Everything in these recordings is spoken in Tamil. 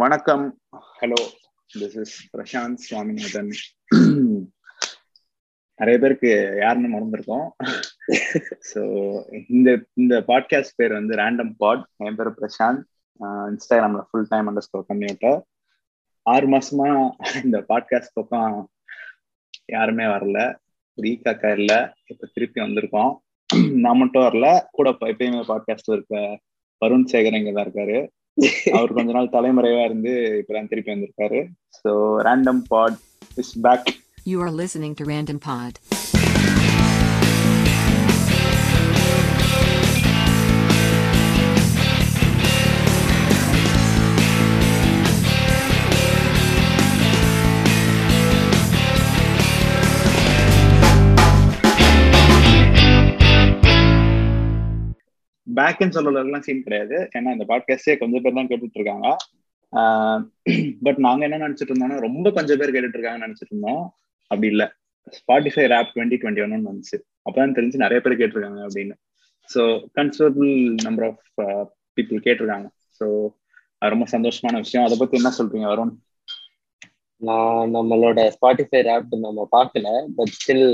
வணக்கம். Hello this is Prashanth Swaminathan நிறைய பேருக்கு யாருன்னு மறந்துருக்கோம். ஸோ இந்த இந்த பாட்காஸ்ட் பேர் வந்து ரேண்டம் பாட் என் பேர் பிரசாந்த் இன்ஸ்டாகிராம்ல ஃபுல் டைம் அண்டர் ஸ்கோர் பண்ணிவிட்டேன் ஆறு மாசமா இந்த பாட்காஸ்ட் பக்கம் யாருமே வரல. ரீகாக்கா இல்லை. இப்போ திருப்பி வந்திருக்கோம். நான் மட்டும் வரல. கூட எப்பயுமே பாட்காஸ்ட் இருக்க வருண் சேகர் இங்கே தான் இருக்காரு. அவர் கொஞ்ச நாள் தலைமறைவா இருந்து இப்பதான் திருப்பி வந்திருக்காரு. So random pod is back you are listening to random pod பேக்னு சொல்றதுலாம் சீன் கிடையாது. ஏன்னா இந்த பாட்காஸ்டே கொஞ்சம் பேர் தான் கேட்டுட்டு இருக்காங்க பட் நாங்க என்ன நினைச்சிட்டு இருந்தோம்னா ரொம்ப கொஞ்சம் பேர் கேட்டுட்டு இருக்காங்கன்னு நினைச்சிட்டு இருந்தோம். அப்படி இல்ல. ஸ்பாட்டிஃபை ரேப் டுவெண்ட்டி டுவெண்ட்டி ஒன்னு வந்துச்சு. அப்பதான் தெரிஞ்சு நிறைய பேர் கேட்டிருக்காங்க அப்படின்னு. So considerable number of people கேட்டிருக்காங்க. ஸோ ரொம்ப சந்தோஷமான விஷயம். அதை பத்தி என்ன சொல்றீங்க வருண்? நான் நம்மளோட ஸ்பாட்டிஃபை ஆப் நம்ம பார்க்கல பட் ஸ்டில்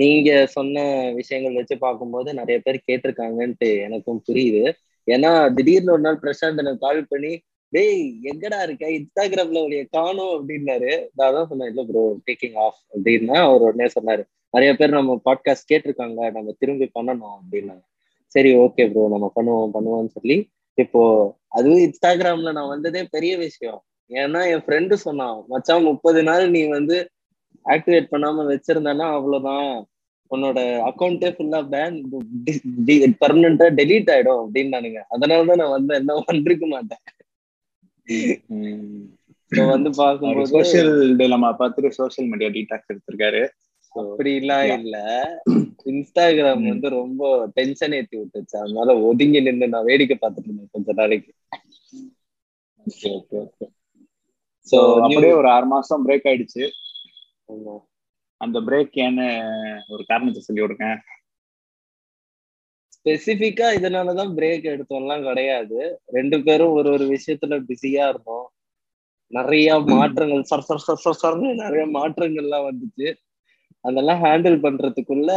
நீங்க சொன்ன விஷயங்கள் வச்சு பார்க்கும்போது நிறைய பேர் கேட்டிருக்காங்கன்ட்டு எனக்கும் புரியுது. ஏன்னா திடீர்னு ஒரு நாள் பிரசாந்த் எனக்கு கால் பண்ணி டேய் எங்கடா இருக்க? இன்ஸ்டாகிராம்ல உடைய காணும் அப்படின்னாரு. நான் தான் சொன்னேன் இல்ல ப்ரோ டேக்கிங் ஆஃப் அப்படின்னா அவர் உடனே சொன்னாரு. நிறைய பேர் நம்ம பாட்காஸ்ட் கேட்டிருக்காங்க நம்ம திரும்பி பண்ணணும் அப்படின்னாங்க. சரி ஓகே ப்ரோ நம்ம பண்ணுவோம் பண்ணுவோம்னு சொல்லி இப்போ அதுவும் இன்ஸ்டாகிராம்ல நான் வந்ததே பெரிய விஷயம். ஏன்னா என் ஃப்ரெண்டு சொன்னான் மச்சான் முப்பது நாள் நீ வந்து ஆக்டிவேட் பண்ணாம வச்சிருந்தேன்னா அவ்வளவுதான். உன்னோட அக்கௌண்ட்டே ஃபுல்லா பேன் பர்மனண்டா டெலீட் ஆயிடும் அப்படின்னானுங்க. அதனாலதான் நான் வந்து என்ன வந்திருக்க மாட்டேன். வந்து பாக்கும்போது சோசியல் டிலமா பார்த்துட்டு சோசியல் மீடியா டீடாக்ஸ் எடுத்திருக்காரு. அப்படிலாம் இல்ல. இன்ஸ்டாகிராம் வந்து ரொம்ப டென்ஷன் ஏத்தி விட்டுச்சு. அதனால ஒதுங்கி நின்று நான் வேடிக்கை பார்த்துட்டு இருந்தேன் கொஞ்ச நாளைக்கு. ஓகே ஓகே ஓகே ஸோ அப்படியே ஒரு ஆறு மாசம் பிரேக் ஆயிடுச்சு. அந்த பிரேக் ஏன்னு ஒரு காரணத்தை சொல்லி விடுங்க. ஸ்பெசிபிக்கா இதனாலதான் பிரேக் எடுத்தோம்லாம் கிடையாது. ரெண்டு பேரும் ஒரு ஒரு விஷயத்துல பிஸியா இருந்தோம். நிறைய மாற்றங்கள் சர் சர் சர் சர் சர்னு நிறைய மாற்றங்கள்லாம் வந்துச்சு. அதெல்லாம் ஹேண்டில் பண்றதுக்குள்ள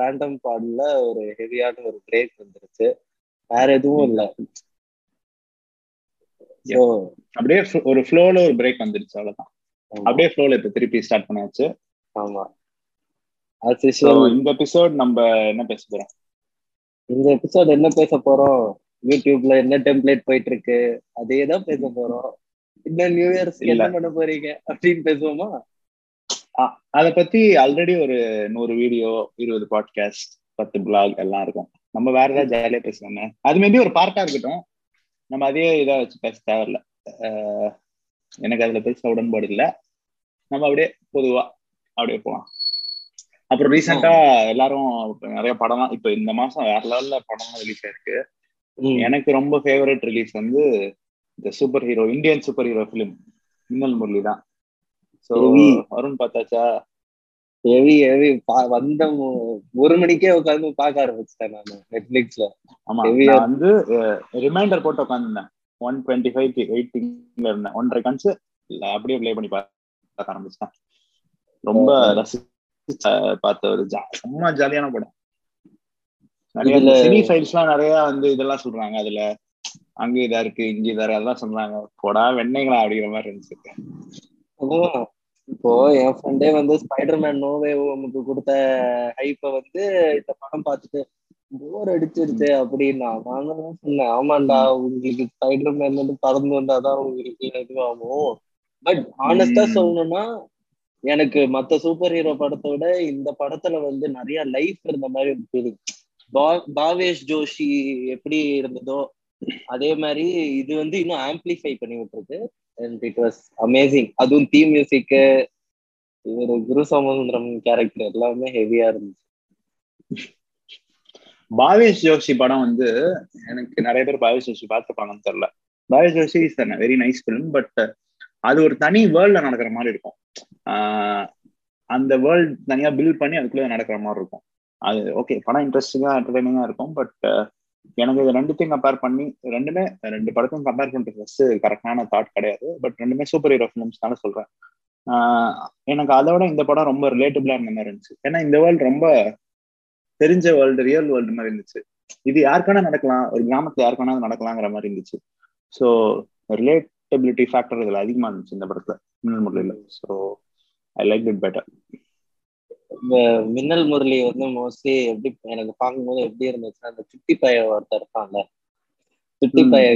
ரேண்டம் பாட்ல ஒரு ஹெவியான ஒரு பிரேக் வந்துருச்சு. வேற எதுவும் இல்லை. அப்படியே ஒரு ஃப்ளோல ஒரு பிரேக் வந்துருச்சு அவ்வளவுதான். அப்படியே ஃப்ளோல இப்ப திருப்பி ஸ்டார்ட் பண்ணியாச்சு ஆமா. இந்த எபிசோட் நம்ம என்ன பேச போறோம்? இந்த எபிசோட் என்ன பேச போறோம்? யூடியூப்ல என்ன டெம்ப்ளேட் போயிட்டு இருக்கு அதே தான் பேச போறோம். இன்னும் நியூ இயர்ஸ் என்ன பண்ண போறீங்க? அப்படின்னு பேசுவோமா? அத பத்தி ஆல்ரெடி ஒரு நூறு வீடியோ இருபது பாட்காஸ்ட் பத்து பிளாக் எல்லாம் இருக்கும். நம்ம வேற ஏதாவது ஜாலியா பேசுவோமே அது மேபி ஒரு பார்ட்டா இருக்கட்டும். நம்ம அதே இதா வச்சு பேச தேவையில்ல. எனக்கு அதுல பெருசா உடன்பாடு இல்லை. நம்ம அப்படியே பொதுவா அப்படியே போலாம். அப்புறம் ரீசெண்டா எல்லாரும் நிறைய படம் இப்ப இந்த மாசம் வேற லெவல்ல படம் ரிலீஸ் ஆயிருக்கு. எனக்கு ரொம்ப ஃபேவரட் ரிலீஸ் வந்து இந்த super hero Indian super hero film Minnal Murali தான். ஸோ வருண் பார்த்தாச்சா? ஹெவி ஹெவி வந்த ஒரு மணிக்கே உட்காந்து பார்க்க ஆரம்பிச்சிட்டேன் நான் நெட்ஃபிளிக்ஸ்ல ஆமா வந்து ரிமைண்டர் போட்டு உட்காந்துருந்தேன் ஒன் டுவெண்ட்டி ஃபைவ் வெயிட்டிங்ல இருந்தேன். ஒன்றரை கன்ஸ் அப்படியே ப்ளே பண்ணி பார்க்க ஆரம்பிச்சிட்டேன். ரொம்ப ரசிச்சு பார்த்த ஒரு செம்ம ஜாலியான படம். நிறைய சினி நிறைய வந்து இதெல்லாம் சொல்றாங்க. அதுல அங்க இதா இருக்கு இங்க இதா இருக்கு அதெல்லாம் சொல்றாங்க. போடா வெண்ணைங்களா அப்படிங்கிற மாதிரி இருந்துச்சு. இப்போ என் ஃப்ரெண்டே வந்து ஸ்பைடர்மேன் நோவே நமக்கு கொடுத்த ஹைப்ப வந்து இந்த படம் பார்த்துட்டு போர் அடிச்சிருச்சு அப்படின்னா நான் தான் சொன்னேன். ஆமாண்டா உங்களுக்கு ஸ்பைடர்மேன் வந்து பறந்து வந்தாதான் உங்களுக்கு இதுவாகும். பட் ஆனஸ்டா சொல்லணும்னா எனக்கு மத்த சூப்பர் ஹீரோ படத்தை விட இந்த படத்துல வந்து நிறைய லைஃப் இருந்த மாதிரி ஃபீலிங் பாவேஷ் ஜோஷி எப்படி இருந்ததோ அதே மாதிரி இது வந்து இன்னும் ஆம்பிளிஃபை பண்ணி விட்டுருக்கு. அண்ட் இட் வாஸ் அமேசிங் அதுவும் தீம் மியூசிக் இவர் குரு சமுந்திரம் கேரக்டர் எல்லாமே ஹெவியா இருந்துச்சு. பாவேஷ் ஜோஷி படம் வந்து எனக்கு நிறைய பேர் பாவேஷ் ஜோஷி பார்த்துருப்பாங்கன்னு தெரியல. Bhavesh Joshi is very nice film but அது ஒரு தனி வேர்ல்ட்ல நடக்கிற மாதிரி இருக்கும். அந்த வேர்ல்ட் தனியா பில்ட் பண்ணி அதுக்குள்ள நடக்கிற மாதிரி இருக்கும். அது ஓகே படம் இன்ட்ரெஸ்டிங்காக என்டர்டைனிங்காக இருக்கும் பட் எனக்கு இது ரெண்டுத்தையும் கம்பேர் பண்ணி ரெண்டுமே ரெண்டு படத்தையும் கம்பேர் பண்ணுறது ஃபஸ்ட்டு கரெக்டான தாட் கிடையாது பட் ரெண்டுமே சூப்பர் ஹீரோ ஃபிலிம்ஸ்னால சொல்கிறேன் ஆஹ் எனக்கு அதோட இந்த படம் ரொம்ப ரிலேட்டபிளாக இருந்த மாதிரி இருந்துச்சு. ஏன்னா இந்த வேர்ல்டு ரொம்ப தெரிஞ்ச வேர்ல்டு ரியல் வேர்ல்டு மாதிரி இருந்துச்சு. இது யாருக்கான நடக்கலாம் ஒரு கிராமத்துல யாருக்கான நடக்கலாங்கிற மாதிரி இருந்துச்சு. ஸோ ரிலேட்டபிலிட்டி ஃபேக்டர் இதுல அதிகமா இருந்துச்சு இந்த படத்துல Minnal முரளியில. So I like it better இந்த மின்னல் முரளி வந்து மோஸ்ட்லி எப்படி எனக்கு பார்க்கும்போது எப்படி இருந்துச்சுன்னா அந்த சுட்டி பைய ஒருத்தர் இருப்பான்ல. சுட்டி பைய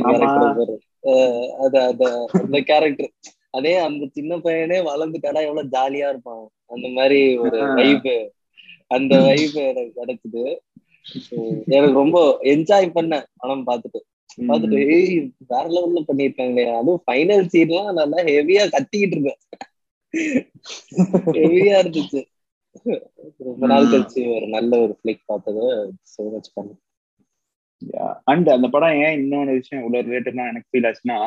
அது அது அந்த கேரக்டர் அதே அந்த சின்ன பையனே வளர்ந்துட்டாடா எவ்வளவு ஜாலியா இருப்பான். அந்த மாதிரி ஒரு ஆ. அந்த வைப் எனக்கு கிடைச்சது எனக்கு ரொம்ப என்ஜாய் பண்ணேன் படம் பார்த்துட்டு. பார்த்துட்டு ஏய் வேற லெவல்ல பண்ணிருக்காங்க அதுவும் ஃபைனல் சீன்லாம் நல்லா ஹெவியா கத்திக்கிட்டு இருக்கேன் ஹெவியா இருந்துச்சு. ரொம்ப நாள். கழிச்சு ஒரு நல்ல ஒரு ஃபிளிக் பார்த்தது. சோ மச் பண்ண அண்ட் அந்த படம் ஏன் இன்னொரு விஷயம் இவ்வளவு ரிலேட்டடா எனக்கு ஃபீல் ஆச்சுன்னா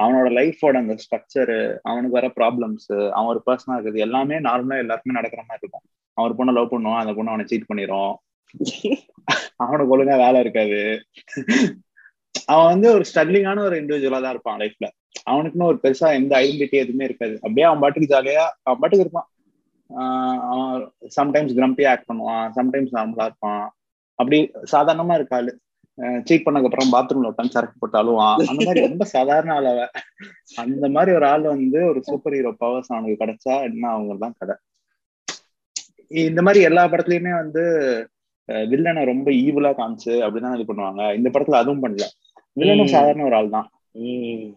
அவனோட லைஃபோட அந்த ஸ்ட்ரக்சரு அவனுக்கு வர ப்ராப்ளம்ஸ் அவன் ஒரு பர்சனா இருக்குது எல்லாமே நார்மலா எல்லாருக்குமே நடக்கிற மாதிரி இருக்கும். அவன் ஒரு பொண்ணை லவ் பண்ணுவான் அந்த பொண்ணு அவனை சீட் பண்ணிடும் அவனுக்கு ஒழுங்கா வேலை இருக்காது. அவன் வந்து ஒரு ஸ்ட்ரகிளிங்கான ஒரு இண்டிவிஜுவலா தான் இருப்பான் லைஃப்ல அவனுக்குன்னு ஒரு பெருசா எந்த ஐடென்டிட்டி எதுவுமே இருக்காது. அப்படியே அவன் பாட்டுக்கு ஜாலியா அவன் பாட்டுக்கு இருப்பான். ஆஹ் அவன் சம்டைம்ஸ் கிரம்பியா ஆக்ட் பண்ணுவான் சம்டைம்ஸ் நார்மலா இருப்பான். அப்படி சாதாரணமா இருக்காளு. சீட் பண்ணதுக்கு அப்புறம் பாத்ரூம்ல உட்காந்து சரக்கு போட்டு அழுவான். அந்த மாதிரி ரொம்ப சாதாரண ஆள் அந்த மாதிரி ஒரு ஆள் வந்து ஒரு சூப்பர் ஹீரோ பவர்ஸ் அவனுக்கு கிடைச்சா என்ன அவங்க தான் கதை. இந்த மாதிரி எல்லா படத்துலயுமே வந்து வில்லனை ரொம்ப ஈவிலா காமிச்சு அப்படிதான் இது பண்ணுவாங்க. இந்த படத்துல அதுவும் பண்ணல. வில்லனும். சாதாரண ஒரு ஆள் தான்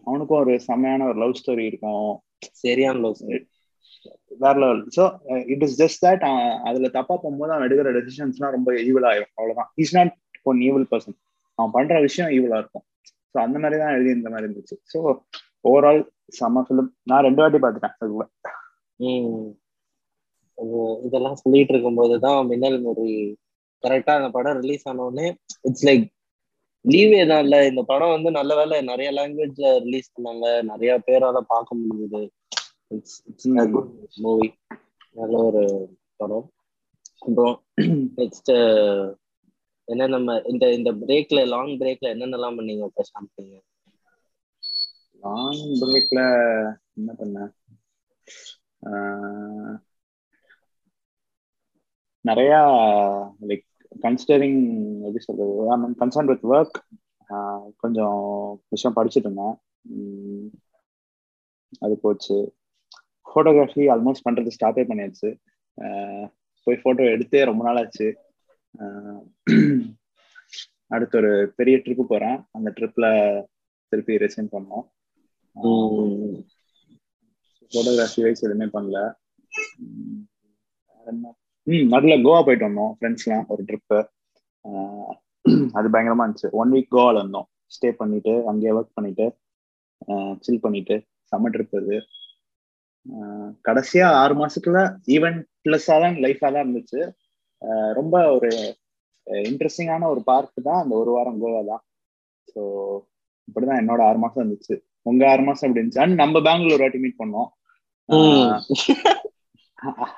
அவனுக்கும் ஒரு செம்மையான ஒரு லவ் ஸ்டோரி இருக்கும். சரியான லவ் வேற level so it is just that அதுல தப்பா போகும்போது அவன் எடுக்கிற டெசிஷன்ஸ்லாம் ரொம்ப ஈவில் ஆயிரும். அவ்வளவுதான். Is not one evil person அவன் பண்ற விஷயம் ஈவலா இருக்கும். ஸோ அந்த மாதிரி தான் எழுதி இந்த மாதிரி இருந்துச்சு. ஸோ ஓவரால் செம ஃபிலிம் நான் ரெண்டு வாட்டி பார்த்துட்டேன் இதெல்லாம் சொல்லிட்டு இருக்கும்போது தான் மின்னல் முறி கரெக்டா அந்த படம் ரிலீஸ் ஆனோடனே இட்ஸ் லைக் லீவே தான் இல்ல. இந்த படம் வந்து நல்ல வேலை நிறைய லாங்குவேஜ்ல ரிலீஸ் பண்ணாங்க. நிறைய பேரால பார்க்க முடியுது இட்ஸ் இட்ஸ் குட் மூவி நல்ல ஒரு படம். அப்புறம் நெக்ஸ்ட் என்ன நம்ம இந்த இந்த பிரேக்ல லாங் பிரேக்ல என்னென்னலாம் பண்ணீங்க? பிரசாந்த் லாங் பிரேக்ல என்ன பண்ணேன் ஆஹ் நிறைய லைக் கன்சிடரிங் எப்படி சொல்றது? கன்சர்ன் வித் ஒர்க் கொஞ்சம் விஷயம் படிச்சுட்டு இருந்தேன். உம் அது போச்சு. ஃபோட்டோகிராஃபி ஆல்மோஸ்ட் பண்றது ஸ்டாப்பே பண்ணியாச்சு. போய் ஃபோட்டோ எடுத்தே ரொம்ப நாள் ஆச்சு அடுத்து ஒரு பெரிய ட்ரிப்பு போறேன். அந்த ட்ரிப்ல திருப்பி ரெசின் பண்ணோம். ஃபோட்டோகிராஃபி வைஸ் எதுவுமே பண்ணல? ம் நடுவில் கோவா போயிட்டு வந்தோம் ஃப்ரெண்ட்ஸ்லாம் ஒரு ட்ரிப்பு அது பயங்கரமா இருந்துச்சு. ஒன் வீக் கோவால இருந்தோம். ஸ்டே பண்ணிட்டு அங்கேயே ஒர்க் பண்ணிட்டு சில் பண்ணிட்டு செம்ம ட்ரிப் அது. கடைசியா ஆறு மாசத்துல ஈவெண்ட் பிளஸ்ஸா தான் லைஃபா தான் இருந்துச்சு. ரொம்ப ஒரு இன்ட்ரெஸ்டிங்கான ஒரு பார்க் தான் அந்த ஒரு வாரம் கோவா தான். ஸோ இப்படிதான் என்னோட ஆறு மாசம் இருந்துச்சு. உங்க ஆறு மாசம் எப்படி இருந்துச்சு? அண்ட் நம்ம பெங்களூர் வாட்டி மீட் பண்ணோம்.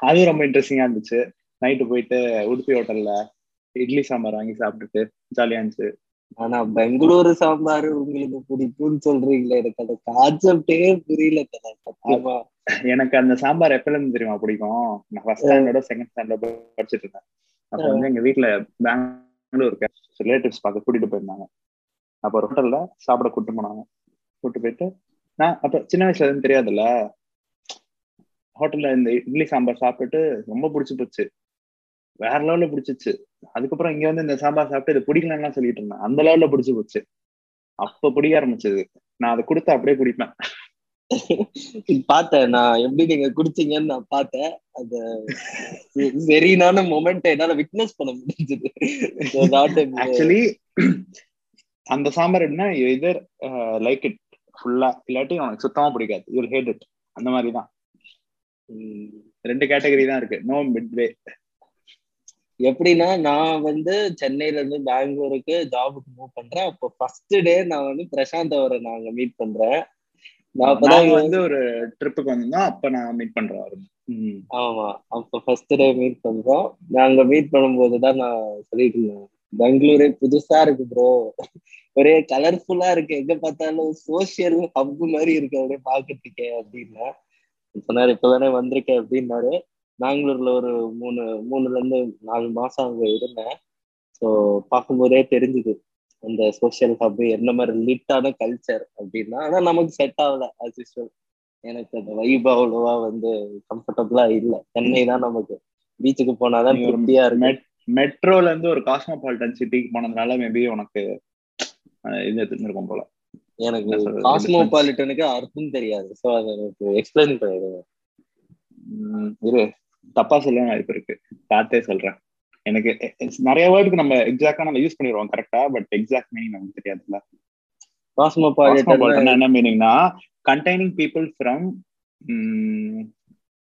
அது ரொம்ப இன்ட்ரெஸ்டிங்கா இருந்துச்சு. நைட்டு போயிட்டு உடுப்பி ஹோட்டல்ல இட்லி சாம்பார் வாங்கி சாப்பிட்டுட்டு ஜாலியா இருந்துச்சு. ஆனா பெங்களூரு சாம்பார் உங்களுக்கு பிடிக்கும்னு சொல்றீங்களே எனக்கு அந்த கான்செப்டே புரியல சத்தியமா. எனக்கு அந்த சாம்பார் எப்பல இருந்து தெரியுமா பிடிக்கும்? நான் ஃபர்ஸ்ட் ஸ்டாண்டர்டோ செகண்ட் ஸ்டாண்டர்டோ படிச்சுட்டு இருந்தேன். அப்ப வந்து எங்க வீட்டுல பெங்களூருக்கு ரிலேட்டிவ்ஸ் பார்க்க கூட்டிட்டு போயிருந்தாங்க. அப்ப ஒரு ஹோட்டல்ல சாப்பிட கூட்டு போனாங்க. கூட்டு போயிட்டு நான் அப்ப சின்ன வயசுல எதுவும் தெரியாதுல்ல? ஹோட்டல்ல இந்த இட்லி சாம்பார் சாப்பிட்டுட்டு ரொம்ப பிடிச்சி போச்சு. வேற லெவல்ல பிடிச்சிச்சு. அதுக்கப்புறம் இங்க வந்து இந்த சாம்பார் சாப்பிட்டு இது பிடிக்கலன்னு சொல்லிட்டு இருந்தேன். அந்த லெவல்ல பிடிச்சி போச்சு. அப்ப பிடிக்க ஆரம்பிச்சது. நான் அதை கொடுத்து அப்படியே குடிப்பேன். பார்த்தேன். நான் எப்படி நீங்க குடிச்சீங்கன்னு நான் பார்த்தேன். அந்த வெறினான மொமெண்ட் என்னால விட்னஸ் பண்ண முடிஞ்சது. ஆக்சுவலி அந்த சாம்பார் எப்படின்னா இதர் லைக் இட் ஃபுல்லா இல்லாட்டி உனக்கு சுத்தமா பிடிக்காது. யூல் ஹேட் இட் அந்த மாதிரி தான். ரெண்டு கேட்டகரி தான் இருக்கு. நோ மிட் வே எப்படின்னா நான் வந்து சென்னையில இருந்து பெங்களூருக்கு ஜாபுக்கு மூவ் பண்றேன். அப்போ ஃபர்ஸ்ட் டே நான் வந்து பிரசாந்த் அவரை நாங்க மீட் பண்றேன். நான் அப்பதான் வந்து ஒரு ட்ரிப்புக்கு வந்திருந்தோம். அப்ப நான் மீட் பண்றேன் அவரு. ஆமா அப்ப ஃபர்ஸ்ட் டே மீட் பண்றோம். நாங்க மீட் பண்ணும்போது தான் நான் சொல்லிட்டு இருந்தேன் பெங்களூரே புதுசா இருக்கு ப்ரோ ஒரே கலர்ஃபுல்லா இருக்கு. எங்க பார்த்தாலும் சோசியல் ஹப் மாதிரி இருக்கு. அப்படியே பாக்குறதுக்கே அப்படின்னா. சொன்னாரு இப்பதானே வந்திருக்கேன் அப்படின்னாரு. பெங்களூர்ல ஒரு மூணு மூணுல இருந்து நாலு மாசம் அங்க இருந்தேன். ஸோ பார்க்கும்போதே தெரிஞ்சுது அந்த சோசியல் ஹப் என்ன மாதிரி லிட்டான கல்ச்சர் அப்படின்னா ஆனா நமக்கு செட் ஆகல as usual. எனக்கு அந்த வைப் அவ்வளவா வந்து கம்ஃபர்டபுளா இல்ல. சென்னை தான் நமக்கு. பீச்சுக்கு போனாதான் திருப்தியா இருக்கு. மெட்ரோல இருந்து ஒரு காஸ்மோபாலிட்டன் சிட்டிக்கு போனதுனால மேபி உனக்கு இது தெரிஞ்சிருக்கும் போல. எனக்கு காஸ்மோபாலிட்டனுக்கு அர்த்தம் தெரியாது. சோ அதை எனக்கு எக்ஸ்பிளைன் பண்ணிடுங்க இரு. தப்பா சொல்ல வாய்ப்பு இருக்கு. பார்த்தே சொல்றேன். எனக்கு நிறைய வேர்டுக்கு நம்ம எக்ஸாக்டா நம்ம யூஸ் பண்ணிடுவோம் கரெக்டா பட் எக்ஸாக்ட் மீனிங் நமக்கு தெரியாதுல்ல. காஸ்மோபாலிட்டன் என்ன மீனிங்னா containing people from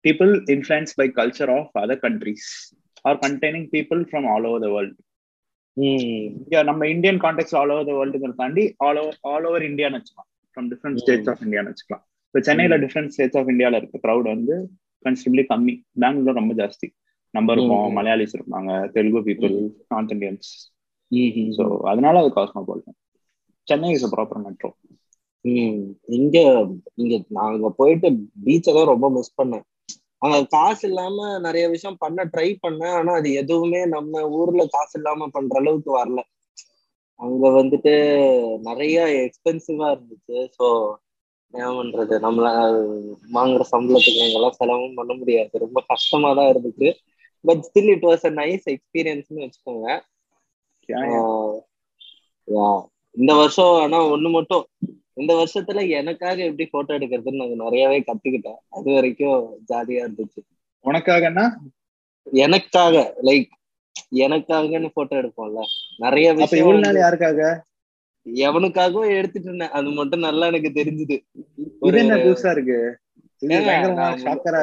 people influence by culture of other countries or containing people from all over the world நம்ம Indian context all over the வேர்ல்டுங்கிறத தாண்டி ஆல் ஓவர் ஆல் ஓவர் இந்தியான்னு வச்சுக்கலாம். From different. ஸ்டேட்ஸ் ஆஃப் இந்தியான்னு வச்சுக்கலாம். இப்போ சென்னையில டிஃப்ரெண்ட் ஸ்டேட்ஸ் ஆஃப் இந்தியால இருக்க. க்ரௌட் வந்து கன்சிடபிளி கம்மி. பெங்களூர் ரொம்ப ஜாஸ்தி. நம்ம Mm. மலையாளிஸ் இருப்பாங்க Telugu people. North Indians so அதனால அது cosmopolitan Chennai is proper metro இங்க இங்க நாங்க போயிட்டு பீச்சை தான் ரொம்ப மிஸ் பண்ணேன். அங்க காசு இல்லாம நிறைய விஷயம் பண்ண ட்ரை பண்ணேன். ஆனா அது எதுவுமே நம்ம ஊர்ல காசு இல்லாம பண்ற அளவுக்கு வரல. அங்க வந்துட்டு நிறைய எக்ஸ்பென்சிவா இருந்துச்சு. ஸோ என்ன பண்றது? நம்மள வாங்குற சம்பளத்துக்கு அங்கெல்லாம் செலவும் பண்ண முடியாது. ரொம்ப கஷ்டமா தான் இருந்துச்சு but still it was a nice எக்ஸ்பீரியன்ஸ்னு வச்சுக்கோங்க. இந்த வருஷம் ஆனா ஒண்ணு மட்டும். இந்த வருஷத்துல எனக்காக எப்படி போட்டோ எடுக்கிறதுன்னு நாங்க நிறையவே கத்துக்கிட்டேன். அது வரைக்கும் ஜாலியா இருந்துச்சு. உனக்காகன்னா? எனக்காக லைக் எனக்காகன்னு போட்டோ எடுப்போம்ல. நிறைய விஷயம் யாருக்காக? எவனுக்காகவும் எடுத்துட்டு இருந்தேன். அது மட்டும் நல்லா எனக்கு தெரிஞ்சுது. புதுசா இருக்கு?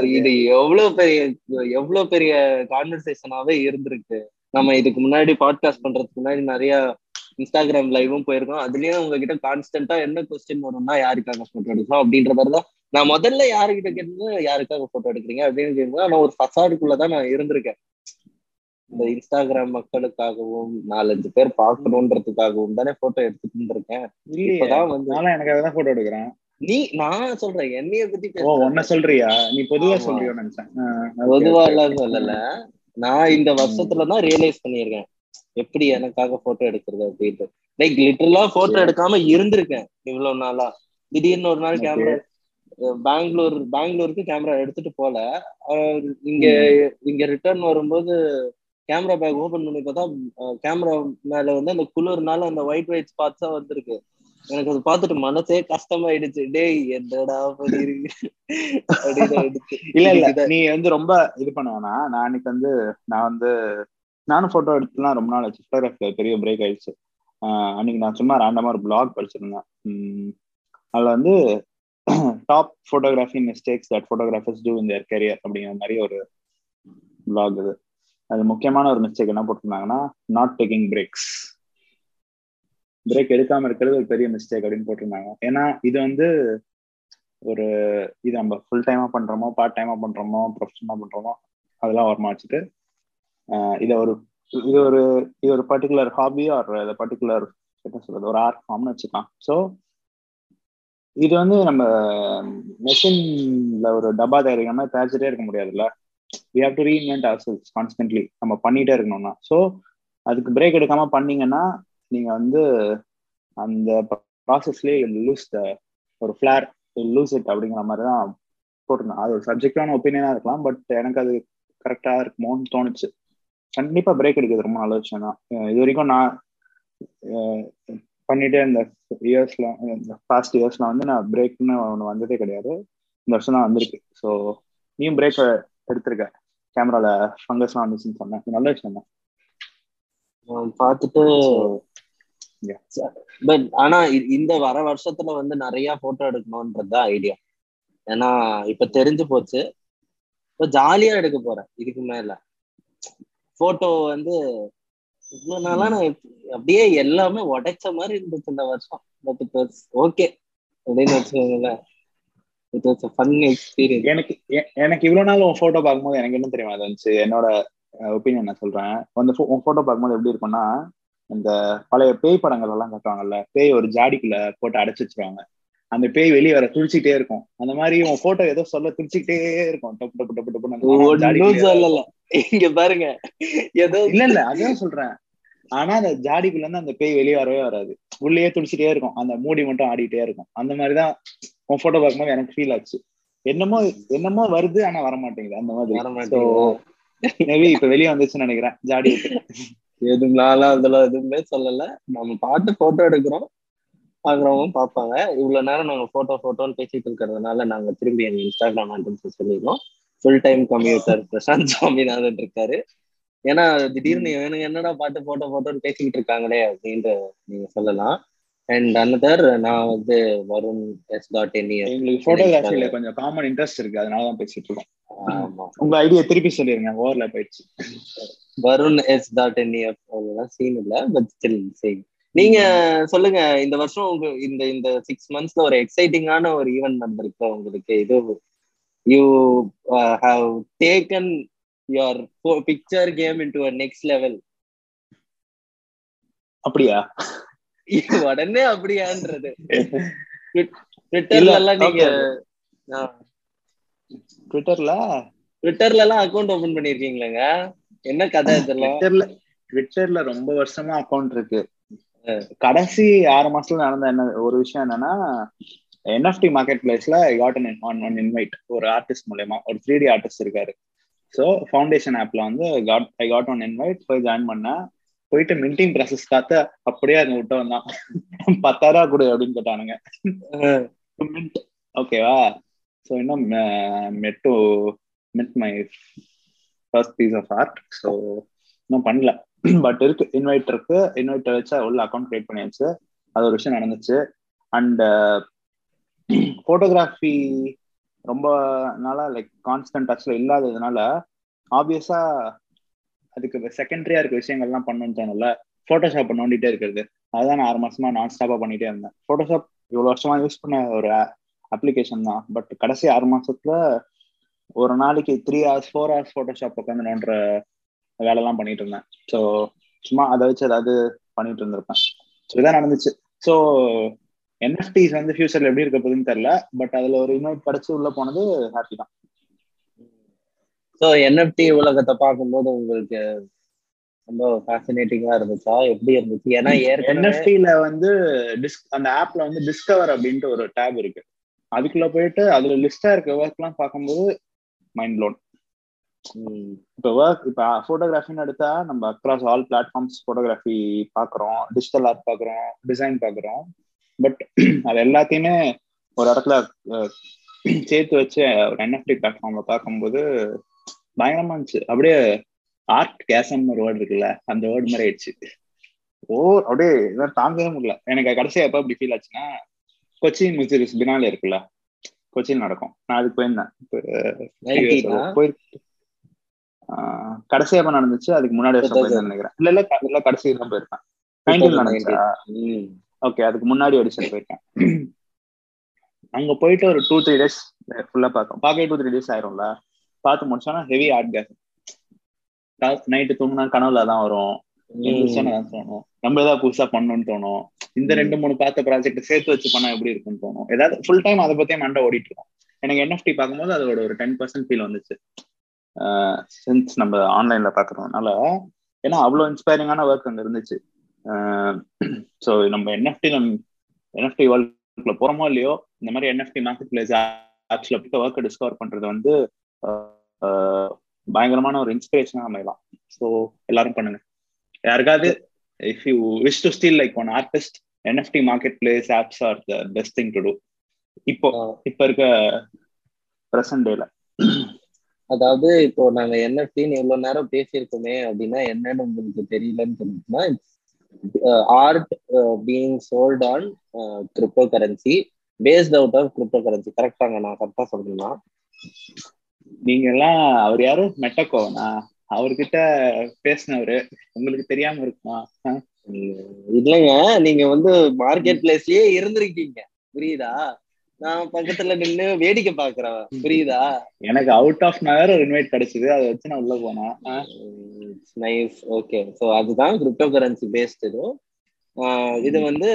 இது எவ்வளவு பெரிய எவ்வளவு பெரிய கான்வர்சேஷனாவே இருந்திருக்கு. நம்ம இதுக்கு முன்னாடி பாட்காஸ்ட் பண்றதுக்கு முன்னாடி நிறைய இன்ஸ்டாகிராம் லைவும் போயிருக்கோம். அதுலயும் உங்ககிட்ட கான்ஸ்டன்டா என்ன கொஸ்டின் வரும்னா யாருக்காக போட்டோ எடுக்கலாம் அப்படின்ற மாதிரி தான். நான் முதல்ல யாருக்கிட்ட கேட்டது யாருக்காக போட்டோ எடுக்கிறீங்க அப்படின்னு கேட்கும்போது ஆனா ஒரு ஃபசாடுக்குள்ளதான் நான் இருந்திருக்கேன். இந்த இன்ஸ்டாகிராம் மக்களுக்காகவும் நாலஞ்சு பேர் பார்க்கணுன்றதுக்காகவும் தானே போட்டோ எடுத்துட்டு இருந்திருக்கேன் இல்லையே. இப்பதான் வந்து நானும் எனக்காக தான் போட்டோ எடுக்கிறேன். நீ நான் சொல்றேன். என்னைய பத்தி ஓ ஒன்ன சொல்றியா? நீ பொதுவா ஆமா. சொல்றியோன்னு நினைச்சேன். பொதுவா எல்லாம். சொல்லல. நான் இந்த வருஷத்துல தான் ரியலைஸ் பண்ணியிருக்கேன். எப்படி எனக்காக போட்டோ எடுக்கிறது அப்படின்ட்டு. Like literally photo. எடுக்காம இருந்திருக்கேன் இவ்வளவு நாளா. திடீர்னு ஒரு நாள். கேமரா பெங்களூர் பெங்களூருக்கு கேமரா எடுத்துட்டு போல. இங்க இங்க ரிட்டர்ன் வரும்போது கேமரா பேக் ஓபன் பண்ணி பார்த்தா கேமரா மேல வந்து அந்த குளிர்னால அந்த ஒயிட் ஒயிட் ஸ்பாட்ஸா வந்திருக்கு. எனக்கு அது பார்த்துட்டு மனசே கஷ்டமாயிடுச்சு. டேய் என்னடா அப்படின்னு. இல்ல இல்ல. நீ வந்து ரொம்ப இது பண்ண வேணாம். நான் அன்னைக்கு வந்து நான் வந்து நானும் போட்டோ எடுத்துலாம் ரொம்ப நாள் ஆச்சு. ஃபோட்டோகிராஃபில் பெரிய பிரேக் ஆயிடுச்சு. அன்னைக்கு நான் சும்மா ரேண்டமா ஒரு பிளாக் படிச்சிருந்தேன். அதுல வந்து top photography mistakes that photographers do in their career அப்படிங்கிற மாதிரி ஒரு பிளாக் இது. அது முக்கியமான ஒரு மிஸ்டேக் என்ன போட்டிருந்தாங்கன்னா நாட் டேக்கிங் பிரேக்ஸ் பிரேக் எடுக்காம இருக்கிறது ஒரு பெரிய மிஸ்டேக் அப்படின்னு போட்டிருந்தாங்க. ஏன்னா இது வந்து ஒரு இது நம்ம ஃபுல் டைமா பண்றோமோ பார்ட் டைமா பண்றோமோ ப்ரொஃபஷனா பண்றோமோ அதெல்லாம் வரமா வச்சுட்டு இதை ஒரு இது ஒரு இது ஒரு பர்டிகுலர் ஹாபி ஆர் பர்டிகுலர் என்ன சொல்றது ஒரு ஆர்ட் ஃபார்ம்னு வச்சுக்கலாம். ஸோ இது வந்து நம்ம மெஷின்ல ஒரு டப்பா தயாரிக்காம தயாரிச்சுட்டே இருக்க முடியாதுல்ல. We have to reinvent ourselves constantly நம்ம பண்ணிட்டே இருக்கணும்னா. ஸோ அதுக்கு பிரேக் எடுக்காம பண்ணீங்கன்னா நீங்க வந்து அந்த ப்ராசஸ்லேயே லூஸ் த ஒரு ஃபிளார் லூஸ் இட் அப்படிங்கிற மாதிரி தான் போட்டிருந்தேன் அது ஒரு சப்ஜெக்டான ஒப்பீனியனா இருக்கலாம் பட் எனக்கு அது கரெக்டா இருக்குமோன்னு தோணுச்சு. கண்டிப்பா பிரேக் எடுக்கிறது ரொம்ப நல்ல விஷயம் தான். இது வரைக்கும் நான் பண்ணிட்டே இந்த இயர்ஸ்ல இந்த பாஸ்ட் இயர்ஸ்ல வந்து நான் பிரேக்னு ஒன்று வந்ததே கிடையாது. இந்த வருஷம் தான் வந்திருக்கு. ஸோ நீயும் பிரேக் எடுத்திருக்க. கேமரால ஃபங்கஸ்லாம் வந்துச்சுன்னு சொன்னேன். நல்ல விஷயம் தான் பார்த்துட்டு பட் ஆனா இந்த வர வருஷத்துல வந்து நிறைய போட்டோ எடுக்கணும்ன்றது ஐடியா ஏன்னா இப்ப தெரிஞ்சு போச்சு. இப்போ ஜாலியா எடுக்க போறேன். இதுக்கு மேல. போட்டோ வந்து இவ்வளவு நாளா நான் அப்படியே எல்லாமே உடைச்ச மாதிரி இருந்துச்சு இந்த வருஷம். பட் ஓகே அப்படின்னு வச்சுக்கோங்களேன். இட் வாஸ் ஃபன் எக்ஸ்பீரியன்ஸ் எனக்கு எனக்கு இவ்வளவு நாள் உன் போட்டோ பார்க்கும்போது எனக்கு என்ன தெரியுமா அது வந்துச்சு? என்னோட ஒப்பீனியன் நான் சொல்றேன். அந்த உன் போட்டோ பார்க்கும்போது எப்படி இருக்கும்னா இந்த பழைய பேய் படங்கள் எல்லாம் காட்டுவாங்கல்ல பேய் ஒரு ஜாடிக்குள்ள போட்டு அடைச்சு வச்சிருவாங்க. அந்த பேய் வெளியே வர துடிச்சிட்டே இருக்கும். அந்த மாதிரி உன் போட்டோ ஏதோ சொல்ல துடிச்சிக்கிட்டே இருக்கும். டப்பு டப்பு டப்பு ஜாடிக்குள்ளேயே. சொல்லல. இங்க பாருங்க. ஏதோ இல்ல இல்ல அதான் சொல்றேன். ஆனா அந்த ஜாடிக்குள்ள இருந்து அந்த பேய் வெளியே வரவே வராது. உள்ளேயே துடிச்சிட்டே இருக்கும். அந்த மூடி மட்டும் ஆடிட்டே இருக்கும். அந்த மாதிரிதான் உன் போட்டோ பார்க்கும்போது எனக்கு ஃபீல் ஆச்சு. என்னமோ என்னமோ வருது ஆனா வர மாட்டேங்குது அந்த வர மாதிரி மேபி இப்ப வெளியே வந்துச்சுன்னு நினைக்கிறேன். ஜாடி விட்டு. எதுனாலும் அதுல எதுவுமே சொல்லல. நம்ம பாட்டு போட்டோ எடுக்கிறோம். பாக்குறவங்க பார்ப்பாங்க. இவ்வளவு நேரம் நாங்க போட்டோ போட்டோன்னு பேசிட்டு இருக்கிறதுனால நாங்க திரும்பி எங்க இன்ஸ்டாகிராம் ஹேண்டில்ஸ் சொல்லிடுறோம். Full time computer Prashanth Swaminathan இருக்காரு. ஏன்னா திடீர்னு இவனுங்க என்னடா பாட்டு போட்டோ போட்டோன்னு பேசிக்கிட்டு இருக்காங்களே அப்படின்ட்டு நீங்க சொல்லலாம். அண்ட் அனதர் நான் வந்து வருண் எஸ் டாட் என் எங்களுக்கு போட்டோகிராஃபில கொஞ்சம் காமன் இன்ட்ரெஸ்ட் இருக்கு அதனாலதான் பேசிட்டு இருக்கோம். உங்க ஐடியா திருப்பி சொல்லிருங்க ஓவர்ல போயிடுச்சு. வருண் எஸ் டாட் என்இஎஃப் அதெல்லாம் சீன் இல்ல பட் ஸ்டில் சேம் நீங்க சொல்லுங்க இந்த வருஷம் உங்க இந்த இந்த சிக்ஸ் மந்த்ஸ்ல ஒரு எக்ஸைட்டிங்கான ஒரு ஈவெண்ட் நடந்திருக்கு உங்களுக்கு. இது you have taken your picture game in to next level அப்படியா? உடனே அப்படியான்றது. ட்விட்டர்ல எல்லாம் நீங்க ட்விட்டர்ல ட்விட்டர்ல எல்லாம் அக்கௌண்ட் ஓபன் பண்ணிருக்கீங்களேங்க? என்ன கதை இதெல்லாம்? ட்விட்டர்ல ட்விட்டர்ல ரொம்ப வருஷமா அக்கௌண்ட் இருக்கு. கடைசி ஆறு மாசத்துல நடந்த என்ன ஒரு விஷயம் என்னன்னா என்எஃப்டி மார்க்கெட் பிளேஸ்ல காட் ஒன் ஒன் இன்வைட் ஒரு ஆர்டிஸ்ட் மூலயமா ஒரு த்ரீ டி ஆர்டிஸ்ட் இருக்காரு. ஸோ ஃபவுண்டேஷன் ஆப்ல வந்து got I got one invite போய் ஜாயின் பண்ணேன். போயிட்டு மின்டிங் ப்ராசஸ் காத்த அப்படியே அங்க விட்டு வந்தான். பத்தாயிரம் கொடு அப்படின்னு கேட்டானுங்க. மின்ட் ஓகேவா ஸோ இன்னும் yet to mint my first piece of art so இன்னும் பண்ணல. பட் இருக்கு. இன்வைட் இருக்கு. இன்வைட் வச்சு உள்ள அக்கௌண்ட் கிரியேட் பண்ணியாச்சு. அது ஒரு விஷயம் நடந்துச்சு. அண்ட் ஃபோட்டோகிராஃபி ரொம்ப நாளா லைக் கான்ஸ்டன்ட் டச்ல இல்லாததுனால ஆப்வியஸா அதுக்கு செகண்டரியா இருக்க விஷயங்கள்லாம் பண்ணணும்னு தோணும்ல ஃபோட்டோஷாப் நோண்டிட்டே இருக்கிறது. அதுதான் நான் ஆறு மாசமா நான் ஸ்டாப்பா பண்ணிட்டே இருந்தேன். ஃபோட்டோஷாப் இவ்வளவு வருஷமா யூஸ் பண்ண ஒரு அப்ளிகேஷன் தான். பட் கடைசி ஆறு மாசத்துல ஒரு நாளைக்கு three hours four hours Photoshop உட்காந்து நோண்டுற வேலைலாம் பண்ணிட்டு இருந்தேன். ஸோ சும்மா அதை வச்சு ஏதாவது பண்ணிட்டு இருந்திருப்பேன். ஸோ இதான் நடந்துச்சு. ஸோ என்எஃப்டிஸ் வந்து ஃபியூச்சர்ல எப்படி இருக்க போகுதுன்னு தெரியல. பட் அதுல ஒரு இன்வைட் கிடைச்சு உள்ள போனது ஹாப்பி தான். ஸோ என்எஃப்டி உலகத்தை பார்க்கும்போது உங்களுக்கு ரொம்ப ஃபேசினேட்டிங்கா இருந்துச்சா? எப்படி இருந்துச்சு? ஏன்னா என்எஃப்டில வந்து டிஸ்க் அந்த ஆப்ல வந்து டிஸ்கவர் அப்படின்ட்டு ஒரு டேப் இருக்கு. அதுக்குள்ள போயிட்டு அதுல லிஸ்டா இருக்க ஒர்க் எல்லாம் பார்க்கும்போது மைண்ட் லோன் இப்போ ஒர்க் இப்போ ஃபோட்டோகிராஃபின்னு எடுத்தா நம்ம அக்ராஸ் ஆல் பிளாட்ஃபார்ம்ஸ் ஃபோட்டோகிராஃபி பார்க்குறோம் டிஜிட்டல் ஆர்ட் பார்க்குறோம் டிசைன் பார்க்குறோம். பட் அது எல்லாத்தையுமே ஒரு இடத்துல சேர்த்து வச்சு ஒரு என்எஃப்டி பிளாட்ஃபார்ம்ல பார்க்கும்போது பயங்கரமா இருந்துச்சு. அப்படியே ஆர்ட் கேசன் ஒரு வேர்டு இருக்குல்ல அந்த வேர்டு மாதிரி ஆயிடுச்சு. ஓ அப்படியே இதான் தாங்கவே முடியல. எனக்கு கடைசியா எப்போ அப்படி ஃபீல் ஆச்சுன்னா கொச்சின் மியூசிக் பினாலே இருக்குல்ல கொச்சின் நடக்கும். நான் அதுக்கு போயிருந்தேன். போயிருக்கு கடைசியா எப்ப நடந்துச்சு? அதுக்கு முன்னாடி வருஷம் போயிருந்தேன் நினைக்கிறேன். இல்ல இல்ல இல்ல கடைசி தான் போயிருக்கேன் நைன்டீன். நடந்துச்சா ஓகே அதுக்கு முன்னாடி எடிஷன் போயிருக்கேன். அங்க போயிட்டு ஒரு டூ த்ரீ டேஸ் ஃபுல்லா பார்க்கும் பார்க்க டூ த்ரீ டேஸ் ஆயிரும்ல. பார்த்து முடிச்சோன்னா ஹெவி ஆர்ட் கேஸ் நைட்டு தூங்கினா கனவுல தான் வரும். தோணும். நம்ம ஏதாவது புதுசா பண்ணணும்னு தோணும். இந்த ரெண்டு மூணு பார்த்த ப்ராஜெக்ட் சேர்த்து வச்சு பண்ணா எப்படி இருக்கும்னு தோணும். ஏதாவது ஃபுல் டைம் அதை பத்தியே மண்டை ஓடிட்டு இருக்கும் எனக்கு என்எஃப்டி பார்க்கும்போது அதோட ஒரு டென் பர்சன்ட் ஃபீல் வந்துச்சு. சின்ஸ் நம்ம ஆன்லைன்ல பாக்குறதுனால ஏன்னா அவ்வளோ இன்ஸ்பைரிங்கான ஒர்க் அங்க இருந்துச்சு. ஸோ நம்ம என்எஃப்டி நம் என்எஃப்டி வேர்ல்டுக்குள்ள போறோமோ இல்லையோ இந்த மாதிரி என்எஃப்டி மார்க்கெட் பிளேஸ் ஆப்ஸ்ல போய் ஒர்க்கை டிஸ்கவர் பண்றது வந்து பயங்கரமான ஒரு இன்ஸ்பிரேஷனா அமையலாம். ஸோ எல்லாரும் பண்ணுங்க. யாருக்காவது if you wish to still like one artist NFT market place apps are the best thing to do இப்போ இப்ப இருக்க பிரசன்ட் டேல அதாவது இப்போ நாங்க என்எஃப்டின்னு இவ்வளவு நேரம் பேசியிருக்கோமே அப்படின்னா என்னன்னு உங்களுக்கு தெரியலன்னு சொல்லிட்டுனா art being sold on crypto currency based out of crypto currency கரெக்டாங்க நான் கரெக்டா சொல்றேன்னா. நீங்க எல்லாம் அவர் யாரு? மெட்டக்கோனா அவர்கிட்ட பேசினவரு. உங்களுக்கு தெரியாம இருக்குமா? இல்லைங்க நீங்க வந்து மார்க்கெட் பிளேஸ்லயே இருந்திருக்கீங்க. புரியுதா? நான் பக்கத்துல நின்னு வேடிக்கை பாக்குறேன் புரியுதா? எனக்கு அவுட் ஆஃப் நகர் ஒரு இன்வைட் கிடைச்சது. அதை வச்சு நான் உள்ள போனேன். நைஸ் ஓகே ஸோ அதுதான் கிரிப்டோ கரன்சி பேஸ்ட் இது இது வந்து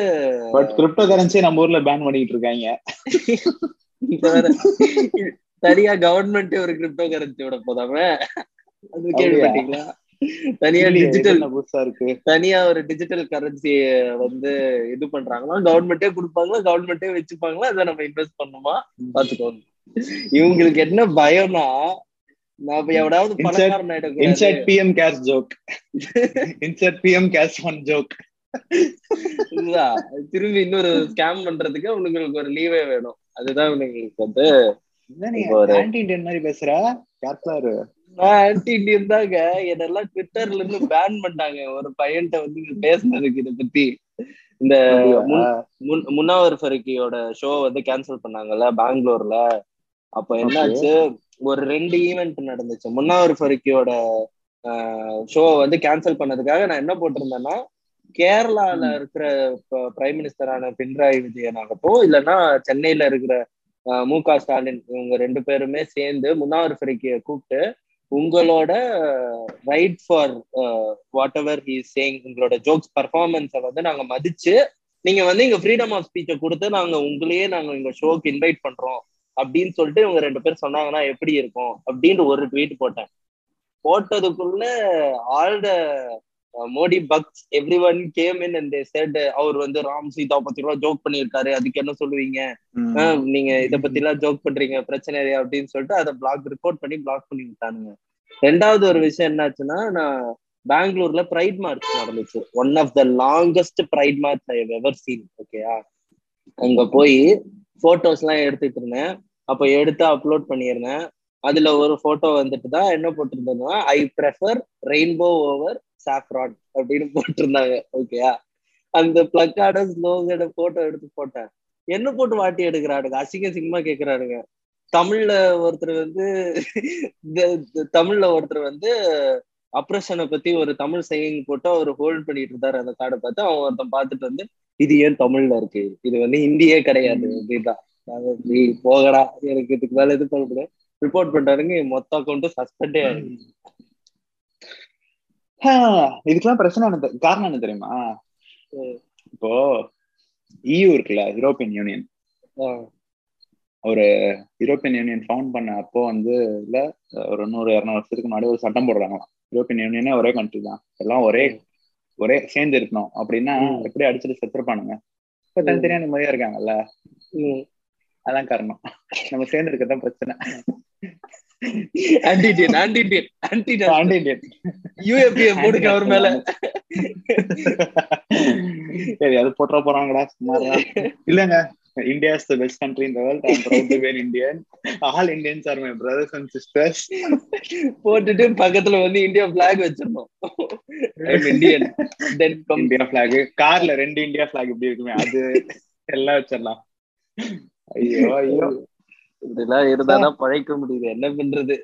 பட் கிரிப்டோ கரன்சி நம்ம ஊர்ல பேன் பண்ணிட்டு இருக்காங்க. தனியா கவர்மெண்ட் ஒரு கிரிப்டோ கரன்சியோட போதாம? அது கேள்விப்பட்டீங்களா? தனியா டிஜிட்டல் புதுசா இருக்கு? தனியா ஒரு டிஜிட்டல் கரன்சி வந்து இது பண்றாங்களா? கவர்மெண்டே கொடுப்பாங்களா? கவர்மெண்டே வச்சுப்பாங்களா? அதை நம்ம இன்வெஸ்ட் பண்ணுமா? பாத்துக்கோங்க இவங்களுக்கு என்ன பயம்னா எவனாவது Insert- பணக்காரன் ஆயிடக்கூடாது. Insert PM cash joke insert PM cash one joke திரும்பி இன்னொரு ஸ்கேம் பண்றதுக்கு உங்களுக்கு ஒரு லீவே வேணும். அதுதான் உங்களுக்கு வந்து ஆன்டி இண்டியன் மாதிரி பேசுற? நான் ஆன்டி இண்டியன் தாங்க. என்னெல்லாம் ட்விட்டர்ல இருந்து பேன் பண்ணிட்டாங்க. ஒரு பையன்கிட்ட வந்து பேசுனதுக்கு இத பத்தி. இந்த முன்- முன்- முன்னாவர் ஃபருக்கியோட ஷோ வந்து கேன்சல் பண்ணாங்கல்ல பெங்களூர்ல. அப்ப என்னாச்சு? ஒரு ரெண்டு ஈவெண்ட் நடந்துச்சு. முன்னாவர் ஃபருக்கியோட ஷோ வந்து கேன்சல் பண்ணதுக்காக நான் என்ன போட்டிருந்தேன்னா கேரளால. இருக்கிற பிரைம் மினிஸ்டரான பினராயி விஜயன் ஆகட்டும் இல்லைன்னா சென்னையில இருக்கிற மு க ஸ்டாலின் இவங்க ரெண்டு பேருமே சேர்ந்து முன்னாவர் ஃபருக்கிய கூப்பிட்டு உங்களோட right for whatever he sang உங்களோட ஜோக்ஸ் பர்ஃபார்மன்ஸை வந்து நாங்க மதிச்சு நீங்க வந்து இங்க ஃப்ரீடம் ஆஃப் ஸ்பீச்சை கொடுத்து நாங்க உங்களையே நாங்க எங்க ஷோக்கு இன்வைட் பண்றோம் அப்படின்னு சொல்லிட்டு இவங்க ரெண்டு பேரும் சொன்னாங்கன்னா எப்படி இருக்கும்? அப்படின்ட்டு ஒரு ட்வீட் போட்டேன். போட்டதுக்குள்ள all the Modi bugs every one came in and said அவர் வந்து ராம் சீதா பத்தி ரூபா ஜோக் பண்ணியிருக்காரு. அதுக்கு என்ன சொல்லுவீங்க? நீங்க இத பத்தி எல்லாம் ஜோக் பண்றீங்க பிரச்சனை அப்படின்னு சொல்லிட்டு அதை பிளாக் ரிப்போர்ட் பண்ணி பிளாக் பண்ணி விட்டானுங்க. ரெண்டாவது ஒரு விஷயம் என்னாச்சுன்னா நான் பெங்களூர்ல பிரைட் மார்ச் நடந்துச்சு. One of the longest pride march I ever seen ஓகேயா அங்க போய் போட்டோஸ் எல்லாம் எடுத்துட்டு இருந்தேன். அப்ப எடுத்து அப்லோட் பண்ணியிருந்தேன். அதுல ஒரு போட்டோ வந்துட்டு தான் என்ன போட்டிருந்தேன்னா I prefer rainbow over saffron அப்படின்னு போட்டிருந்தாங்க ஓகேயா அந்த பிளக்கார்ட ஸ்லோகோட போட்டோ எடுத்து போட்டேன். என்ன போட்டு வாட்டி எடுக்கிறானுங்க? அசிங்க சிங்கமா கேக்குறானுங்க. தமிழ்ல ஒருத்தர் வந்து தமிழ்ல ஒருத்தர் வந்து அப்ரஷனை பத்தி ஒரு தமிழ் செய்யிங் போட்டு அவர் ஹோல்ட் பண்ணிட்டு இருந்தாரு அந்த கார்டை பார்த்து. அவன் ஒருத்தன் பார்த்துட்டு வந்து இது ஏன் தமிழ்ல இருக்கு? இது வந்து ஹிந்தியே கிடையாது அப்படிதான் நீ போகடா எனக்கு இதுக்கு மேல இது பண்ண முடியாது ரிப்போர்ட் பண்றாருங்க மொத்த அக்கௌண்ட்டும் சஸ்பெண்டே ஆயிடுச்சு. இதுக்கெல்லாம் பிரச்சனை என்ன காரணம் என்ன தெரியுமா. இப்போ EU இருக்குல்ல யூரோப்பியன் யூனியன் ஒரு யூரோப்பியன் யூனியன் ஃபவுண்ட் பண்ண அப்போ வந்து இல்ல ஒரு நூறு இரநூறு வருஷத்துக்கு முன்னாடி ஒரு சட்டம் போடுறாங்களாம். யூரோப்பியன் யூனியனே ஒரே கண்ட்ரி தான். எல்லாம் ஒரே ஒரே சேர்ந்து இருக்கணும். அப்படின்னா. எப்படி அடிச்சுட்டு செத்துருப்பானுங்க இப்ப தனித்தனியா நிம்மதியா இருக்காங்கல்ல. அதான் காரணம். நம்ம சேர்ந்து இருக்கதான் பிரச்சனை. ஆன்டிடியன் ஆன்டிடியன் ஆன்டிடியன் ஆண்டி இண்டியன். யூஎப்பிஎம் போடுங்க அவர் மேல. சரி அது போட்டுற போறாங்கடா சும்மா. இல்லங்க India is the best country in the world I am proud to be Indian all Indians are my brothers and sisters போட்டுட்டு பக்கத்துல வந்து இந்தியா பிளாக் வச்சிருந்தோம் இந்தியன் தென் இந்தியா பிளாக் கார்ல ரெண்டு இந்தியா பிளாக் இப்படி இருக்குமே அது எல்லாம் வச்சிடலாம். ஐயோ ஐயோ. இதெல்லாம் இருந்தாதான் பழைக்க முடியுது. என்ன பண்றது?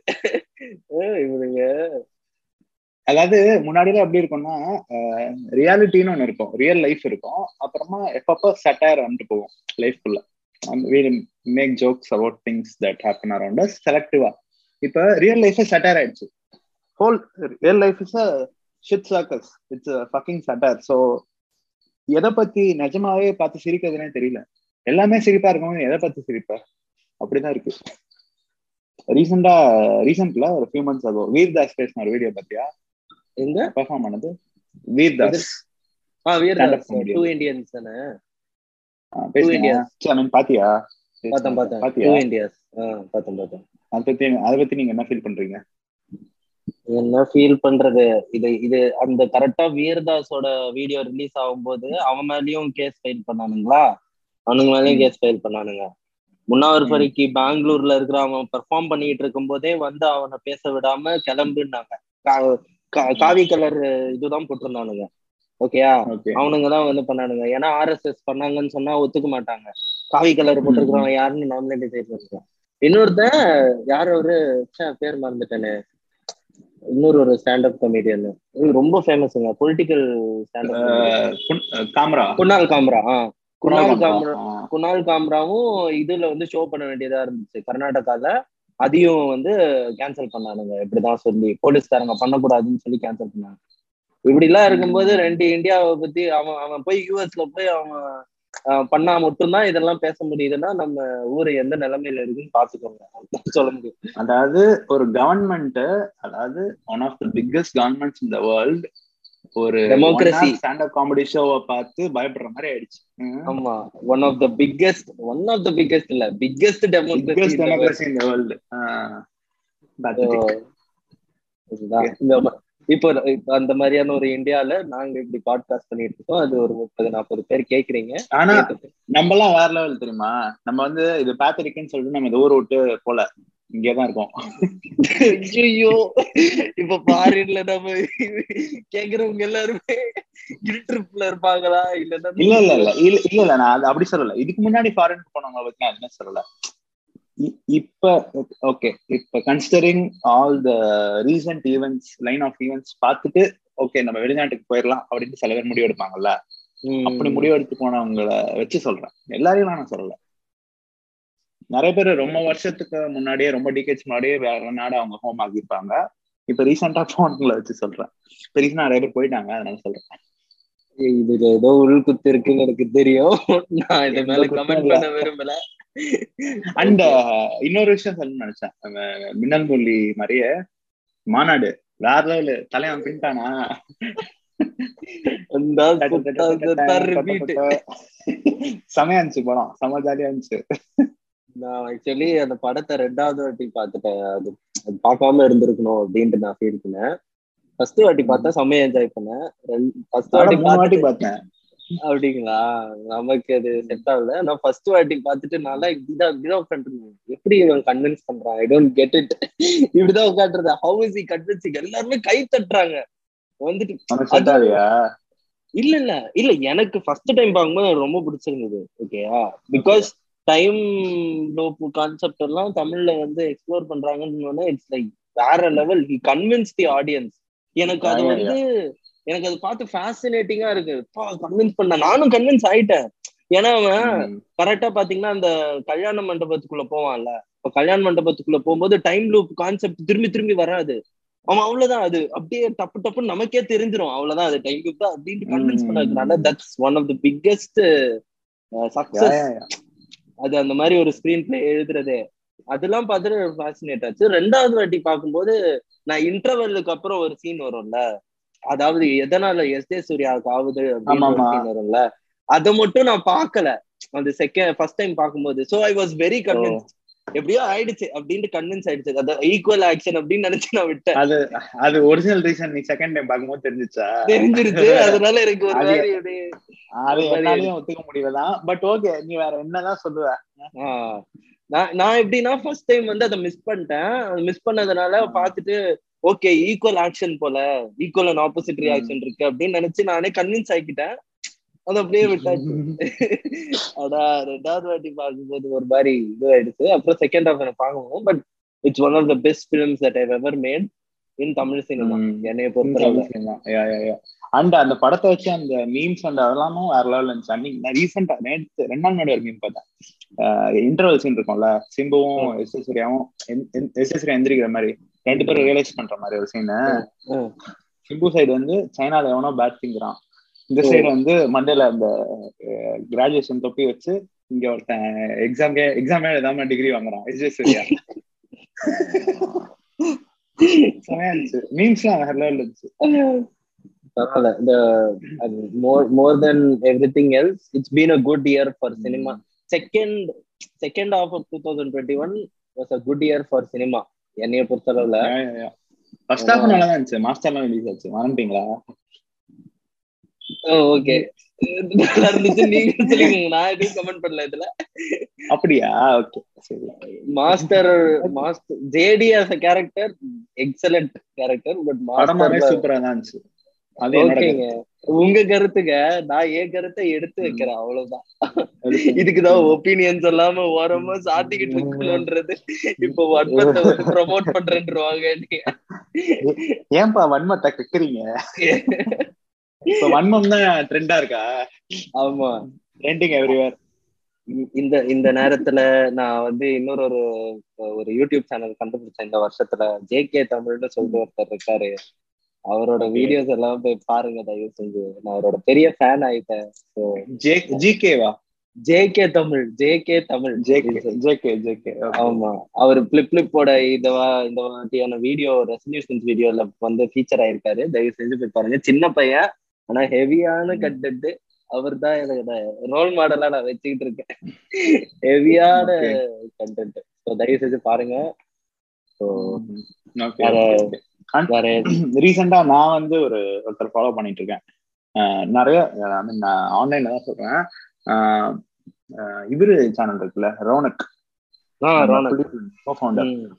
அஹ் இவனுங்க. அதாவது முன்னாடிலாம் எப்படி இருக்கும்னா ரியாலிட்டின்னு ஒண்ணு இருக்கும். ரியல் லைஃப் இருக்கும். அப்புறமா எப்பப்ப சட்டையர் வந்துட்டு போவோம் லைஃப்குள்ள make jokes about things that happen around us செலக்டிவா இப்ப ரியல் லைஃப் சட்டையர் ஆயிடுச்சு. Whole real life is shit circus it's fucking satire so எதை பத்தி நிஜமாவே பார்த்து சிரிக்கிறதுனே தெரியல. எல்லாமே சிரிப்பா இருக்கும் எதை பத்தி சிரிப்ப? அப்படிதான் இருக்கு. ரீசெண்டா ரீசெண்ட்ல ஒரு ஃபியூ மந்த்ஸ் ஆகும் வீர்தாஸ் பேசின ஒரு வீடியோ பார்த்தியா எங்க? பெர்ஃபார்ம் பண்ணது வீர்தாஸ். ஆ வீரதாஸ். டூ இந்தியன்ஸ் தானே? Indians. சரி, I mean, பாத்தியா பார்த்தேன் பார்த்தேன் பாத்தியா? டூ இந்தியாஸ் ஆ பார்த்தேன் பார்த்தேன் அதை பத்தி அதை பத்தி நீங்க என்ன ஃபீல் பண்றீங்க? என்ன ஃபீல் பண்றது? இது இது அந்த கரெக்டா வீரதாஸோட வீடியோ ரிலீஸ் ஆகும்போது அவன் மேலயும் கேஸ் ஃபைல் பண்ணானுங்களா? அவனுங்க மேலயும். Case file பண்ணானுங்க. முன்னாவர் ம். ஃபரிக்கு பெங்களூர்ல இருக்கிற அவன் பெர்ஃபார்ம் பண்ணிட்டு இருக்கும் போதே வந்து அவனை பேச விடாம கிளம்புனாங்க. காவி கலர் இதுதான் போட்டிருந்தானுங்க. ஓகேயா ஓகே அவனுங்க தான் வந்து பண்ணானுங்க. ஏன்னா ஆர்எஸ்எஸ் பண்ணாங்கன்னு சொன்னா ஒத்துக்க மாட்டாங்க. காவி கலர் போட்டிருக்கிறவன் யாருன்னு டிசைட் பண்ணிக்கலாம் இன்னொருத்தன் யார் ஒரு பேர் மறந்துட்டேனே. இன்னொரு ஒரு ஸ்டாண்டப் கமெடியன் ரொம்ப ஃபேமஸுங்க political stand up Kamra. Kunal Kamra ஆ. குணால் காம்ரா குணால் காம்ராவும் இதுல வந்து ஷோ பண்ண வேண்டியதா இருந்துச்சு. கர்நாடகால அதையும் வந்து கேன்சல் பண்ணானுங்க. இப்படிதான் சொல்லி போலீஸ்காரங்க பண்ணக்கூடாதுன்னு சொல்லி கேன்சல் பண்ணாங்க. இப்படி எல்லாம் இருக்கும்போது ரெண்டு இந்தியாவை பத்தி அவன் அவன் போய் யூஎஸ்ல போய் அவன் பண்ணா மட்டும்தான் இதெல்லாம் பேச முடியுதுன்னா நம்ம ஊரு எந்த நிலைமையில இருக்குன்னு பாத்துக்கோங்க. சொல்ல முடியும். அதாவது ஒரு கவர்மெண்ட் அதாவது one of the biggest governments in the world ஒரு Democracy. ஸ்டாண்டப் காமெடி ஷோவை பார்த்து பயப்படுற மாதிரி ஆயிடுச்சு. ஆமா. One of the biggest one of the biggest இல்ல. Biggest democracy democracy in the world இப்போ அந்த மாதிரியான ஒரு இந்தியால நாங்க இப்படி பாட்காஸ்ட் பண்ணிட்டு இருக்கோம். அது ஒரு முப்பது நாற்பது பேர் கேக்குறீங்க. ஆனா நம்ம எல்லாம் வேற லெவல் தெரியுமா? நம்ம வந்து இது பேத்தரிக்குன்னு சொல்லிட்டு நம்ம இந்த ஊரை விட்டு போல. இங்கேதான் இருக்கோம். ஐயோ இப்ப ஃபாரின்ல நம்ம கேக்குறவங்க எல்லாருமே ட்ரிப்ல இருப்பாங்களா? இல்லன்னா இல்ல இல்ல இல்ல. இல்ல இல்ல இல்ல. நான் அப்படி சொல்லல. இதுக்கு முன்னாடி ஃபாரின் போனவங்க பத்தி நான் எதுவுமே சொல்லல? இப்ப ஓகே இப்ப considering all the recent events line of events பார்த்துட்டு ஓகே நம்ம வெளிநாட்டுக்கு போயிடலாம் அப்படின்னு சில பேர் முடிவு எடுப்பாங்கல்ல. அப்படி முடிவெடுத்து போனவங்கள வச்சு சொல்றேன். எல்லாரையும் நான் சொல்லல. நிறைய பேர் ரொம்ப வருஷத்துக்கு முன்னாடியே ரொம்ப டிகேட்ஸ் முன்னாடியே வேற நாடு அவங்க ஹோம் ஆகியிருப்பாங்க இப்ப ரீசெண்டா போனவங்களை வச்சு சொல்றேன். இப்ப ரீசெண்டா நிறைய பேர் போயிட்டாங்க அதனால சொல்றேன். இதுல ஏதோ உள் குத்து இருக்குன்னு எனக்கு தெரியும். நான் இது மேல கமெண்ட். பண்ண விரும்பல. அண்ட் இன்னொரு விஷயம் சொல்லணும்னு நினைச்சேன். மின்னல் மொழி மாதிரியே மாநாடு வேற லெவலு தலைவன் பின்ட்டானா? செமையா இருந்துச்சு படம். செம ஜாலியா இருந்துச்சு. நான் ஆக்சுவலி அந்த படத்தை ரெண்டாவது வாட்டி பார்த்துட்டேன். அது பார்க்காம இருந்திருக்கணும் அப்படின்ட்டு நான் ஃபீல் பண்ணேன். ஃபர்ஸ்ட் வாட்டி பார்த்தா செம்மையா என்ஜாய் பண்ணேன். ஃபர்ஸ்ட் வாட்டி வாட்டி பார்த்தேன். அப்படிங்களா? நமக்கு அது செட் ஆகல. நான் ஃபர்ஸ்ட் வாட்டி பார்த்துட்டு நல்லா இப்படிதான் இப்படிதான் உட்காந்துருந்தேன் எப்படி இவன் கன்வின்ஸ் பண்றான்? ஐ டோன்ட் கெட் இட் இப்படிதான் உட்காந்துருந்தேன் ஹவு இஸ் இ கன்வின்சிங் எல்லாருமே கை தட்டுறாங்க. வந்துட்டு இல்ல இல்ல. இல்ல எனக்கு ஃபர்ஸ்ட் டைம் பார்க்கும்போது ரொம்ப பிடிச்சிருந்தது. ஓகேயா பிகாஸ் டைம் லோப்பு கான்செப்ட் எல்லாம் தமிழ்ல வந்து எக்ஸ்ப்ளோர் பண்றாங்கன்னு இட்ஸ் லைக் வேற level he convince the audience எனக்கு அது வந்து எனக்கு அது பார்த்து ஃபேசினேட்டிங்கா இருக்கு. கன்வின்ஸ் பண்ண. நானும் கன்வின்ஸ் ஆயிட்டேன். ஏன்னா அவன். கரெக்டா பாத்தீங்கன்னா அந்த கல்யாண மண்டபத்துக்குள்ள போவான்ல. இப்ப கல்யாண மண்டபத்துக்குள்ள போகும்போது டைம் லூப் கான்செப்ட் திரும்பி திரும்பி வராது. அவன் அவ்வளவுதான். அது அப்படியே டப்பு டப்புன்னு நமக்கே தெரிஞ்சிரும். அவ்வளவுதான் அது டைம் லூப் தான் அப்படின்னு கன்வின்ஸ். பண்ணதுனால that's one of the biggest success. அது அந்த மாதிரி ஒரு ஸ்கிரீன் பிளே எழுதுறதே. அதெல்லாம் பார்த்துட்டு ஃபேசினேட் ஆச்சு. ரெண்டாவது வாட்டி பார்க்கும்போது நான் இன்டர்வெல்லுக்கு அப்புறம் ஒரு சீன் வரும்ல. அதாவது எதனால எஸ் ஜே சூர்யாவுக்கு ஆகுது அப்படின்னு. சீன் வரும்ல. அதை மட்டும் நான் பார்க்கல. அந்த செகண்ட் ஃபர்ஸ்ட் டைம் பார்க்கும்போது. So I was very convince எப்படியோ ஆயிடுச்சு அப்படின்ட்டு கன்வின்ஸ் ஆயிடுச்சு. அது ஈக்குவல் ஆக்ஷன் அப்படின்னு நினைச்சு நான் விட்டேன். அது அது ஒரிஜினல் ரீசன் நீ செகண்ட் டைம் பார்க்கும்போது தெரிஞ்சுச்சா? தெரிஞ்சிருச்சு. அதனால எனக்கு ஒரு மாதிரி அது என்னாலையும் ஒத்துக்க முடியலதான் பட் ஓகே நீ வேற என்னதான் சொல்லுவ? நான் நான் எப்படின்னா ஃபர்ஸ்ட் டைம் வந்து அதை மிஸ் பண்ணிட்டேன். மிஸ் பண்ணதுனால பார்த்துட்டு ஓகே ஈக்குவல் ஆக்ஷன் போல ஈக்குவல் அண்ட் ஆப்போசிட் ரியாக்ஷன் இருக்கு அப்படின்னு நினைச்சு நானே கன்வின்ஸ் ஆக்கிட்டேன் அது அப்படியே விட்டாச்சு. அடா ரெண்டாவது வாட்டி பார்க்கும்போது ஒரு மாதிரி இது ஆயிடுச்சு அப்புறம் செகண்ட் ஹாஃப் எனக்கு பார்க்கணும் but it's one of the best films that I ever made in Tamil cinema. என்னைய பொறுத்தளவுல அண்ட் அந்த படத்தை வச்சு அந்த மீம்ஸ் அந்த அதெல்லாமும் வேற லெவல் இருந்துச்சு. அன்னைக்கு நான் ரீசெண்டா நேற்று ரெண்டு நாள் முன்னாடி ஒரு மீம் பார்த்தேன். இன்டர்வல் சீன் இருக்கும்ல. சிம்புவும் எஸ் எஸ் சூர்யாவும் எஸ் எஸ் சூர்யா எந்திரிக்கிற மாதிரி ரெண்டு பேரும் ரியலைஸ் பண்ற மாதிரி ஒரு சீனு. சிம்பு சைடு வந்து சைனால எவனோ பேட் திங்கிறான் இந்த சைடு வந்து மண்டேல அந்த கிராஜுவேஷன் தொப்பி வச்சு இங்க ஒருத்தன் எக்ஸாம் எக்ஸாம் எழுதாம டிகிரி வாங்குறான். எஸ் சூர்யா. செமையா இருந்துச்சு. மீம்ஸ்லாம் வேற லெவல் இருந்துச்சு. பரவாயில்ல. இந்த more more then everything else it's been a good year for cinema second second of of two thousand twenty one was a good year for cinema என்னைய பொறுத்தளவுல. ஃபர்ஸ்ட் ஹாஃப் நல்லா தான் இருந்துச்சு. மாஸ்டர்லாம் ரிலீஸ் ஆச்சு. மறந்துட்டீங்களா? ஓகே நல்லா இருந்துச்சு. நீங்க சொல்லுங்க நான் எதுவும் கமெண்ட் பண்ணல இதுல. அப்படியா? ஓகே சரி. Master Master JD as a character excellent character but Master சூப்பரா தான் இருந்துச்சு. ஓகேங்க உங்க கருத்துக்க நான் என் கருத்தை எடுத்து வைக்கிறேன். அவ்வளவுதான். இதுக்குதான் ஒப்பீனியன்ஸ் இல்லாம ஓரமா சாத்திக்கிட்டு இருக்கணும்ன்றது. இப்போ வன்மத்தை வந்து ப்ரொமோட் பண்றேன்ருவாங்க ஏன்பா வன்மத்தை கக்குறீங்க? இப்ப வன்மம் தான் ட்ரெண்டா இருக்கா? ஆமா. ட்ரெண்டிங் எவ்ரிவேர் இந்த இந்த நேரத்துல நான் வந்து இன்னொரு ஒரு ஒரு யூடியூப் சேனல் கண்டுபிடிச்சேன். இந்த வருஷத்துல ஜேகே தமிழ்னு சொல்லிட்டு ஒருத்தர் இருக்காரு. அவரோட. வீடியோஸ் எல்லாம் போய் பாருங்க தயவு செஞ்சு. நான் அவரோட பெரிய ஃபேன் ஆயிட்டேன். So J ஜிகேவா JK Tamil JK Tamil. JK JK JK ஆமா. அவர் பிளிப் பிளிப்போட இந்த வா- இந்த வாட்டியான வீடியோ ரெசல்யூஷன்ஸ் வீடியோல வந்து ஃபீச்சர் ஆயிருக்காரு. தயவு செஞ்சு போய் பாருங்க. சின்ன பையன் ஆனா ஹெவியான. கண்டென்ட் அவர் தான் எனக்கு ரோல் மாடலா நான் வச்சுக்கிட்டு இருக்கேன். ஹெவியான. கண்டென்ட் ஸோ தயவு செஞ்சு பாருங்க. ரீசெண்டா நான் வந்து ஒரு ஒருத்தர் ஃபாலோ பண்ணிட்டு இருக்கேன். நிறைய ஐ மீன் நான் ஆன்லைன்ல தான் சொல்றேன். இவரு சேனல் இருக்குல்ல ரோனக்.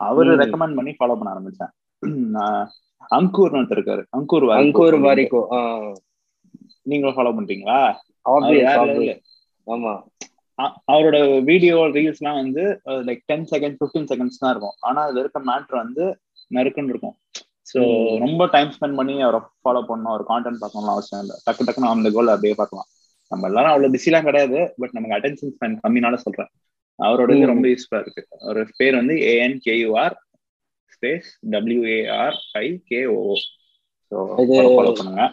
அவரு. ரெக்கமெண்ட் பண்ணி ஃபாலோ பண்ண ஆரம்பிச்சேன். நான் அங்கூர்னு ஒருத்தர் இருக்காரு. அங்கூர் அங்கூர். வாரிக்கோ நீங்களும் ஃபாலோ பண்றீங்களா. ஆமா. அவரோட வீடியோ ரீல்ஸ்லாம் வந்து like ten second fifteen seconds தான் இருக்கும். ஆனா அதுல இருக்க மேட்ரு வந்து நறுக்குன்னு இருக்கும். ஸோ. ரொம்ப டைம் ஸ்பெண்ட் பண்ணி அவரை ஃபாலோ பண்ணணும் அவர் கான்டென்ட் பார்க்கணும்னு அவசியம் இல்லை. டக்கு டக்குன்னு அந்த கோல் அப்படியே பார்க்கலாம். நம்ம எல்லாரும் அவ்வளவு பிஸிலாம் கிடையாது பட் நமக்கு அட்டென்ஷன் ஸ்பெண்ட் கம்மினால சொல்றேன். அவரோட இது. ரொம்ப யூஸ்ஃபுல்லா இருக்கு. அவர் பேர் வந்து A N K U R space W A R I K O so follow பண்ணுங்க.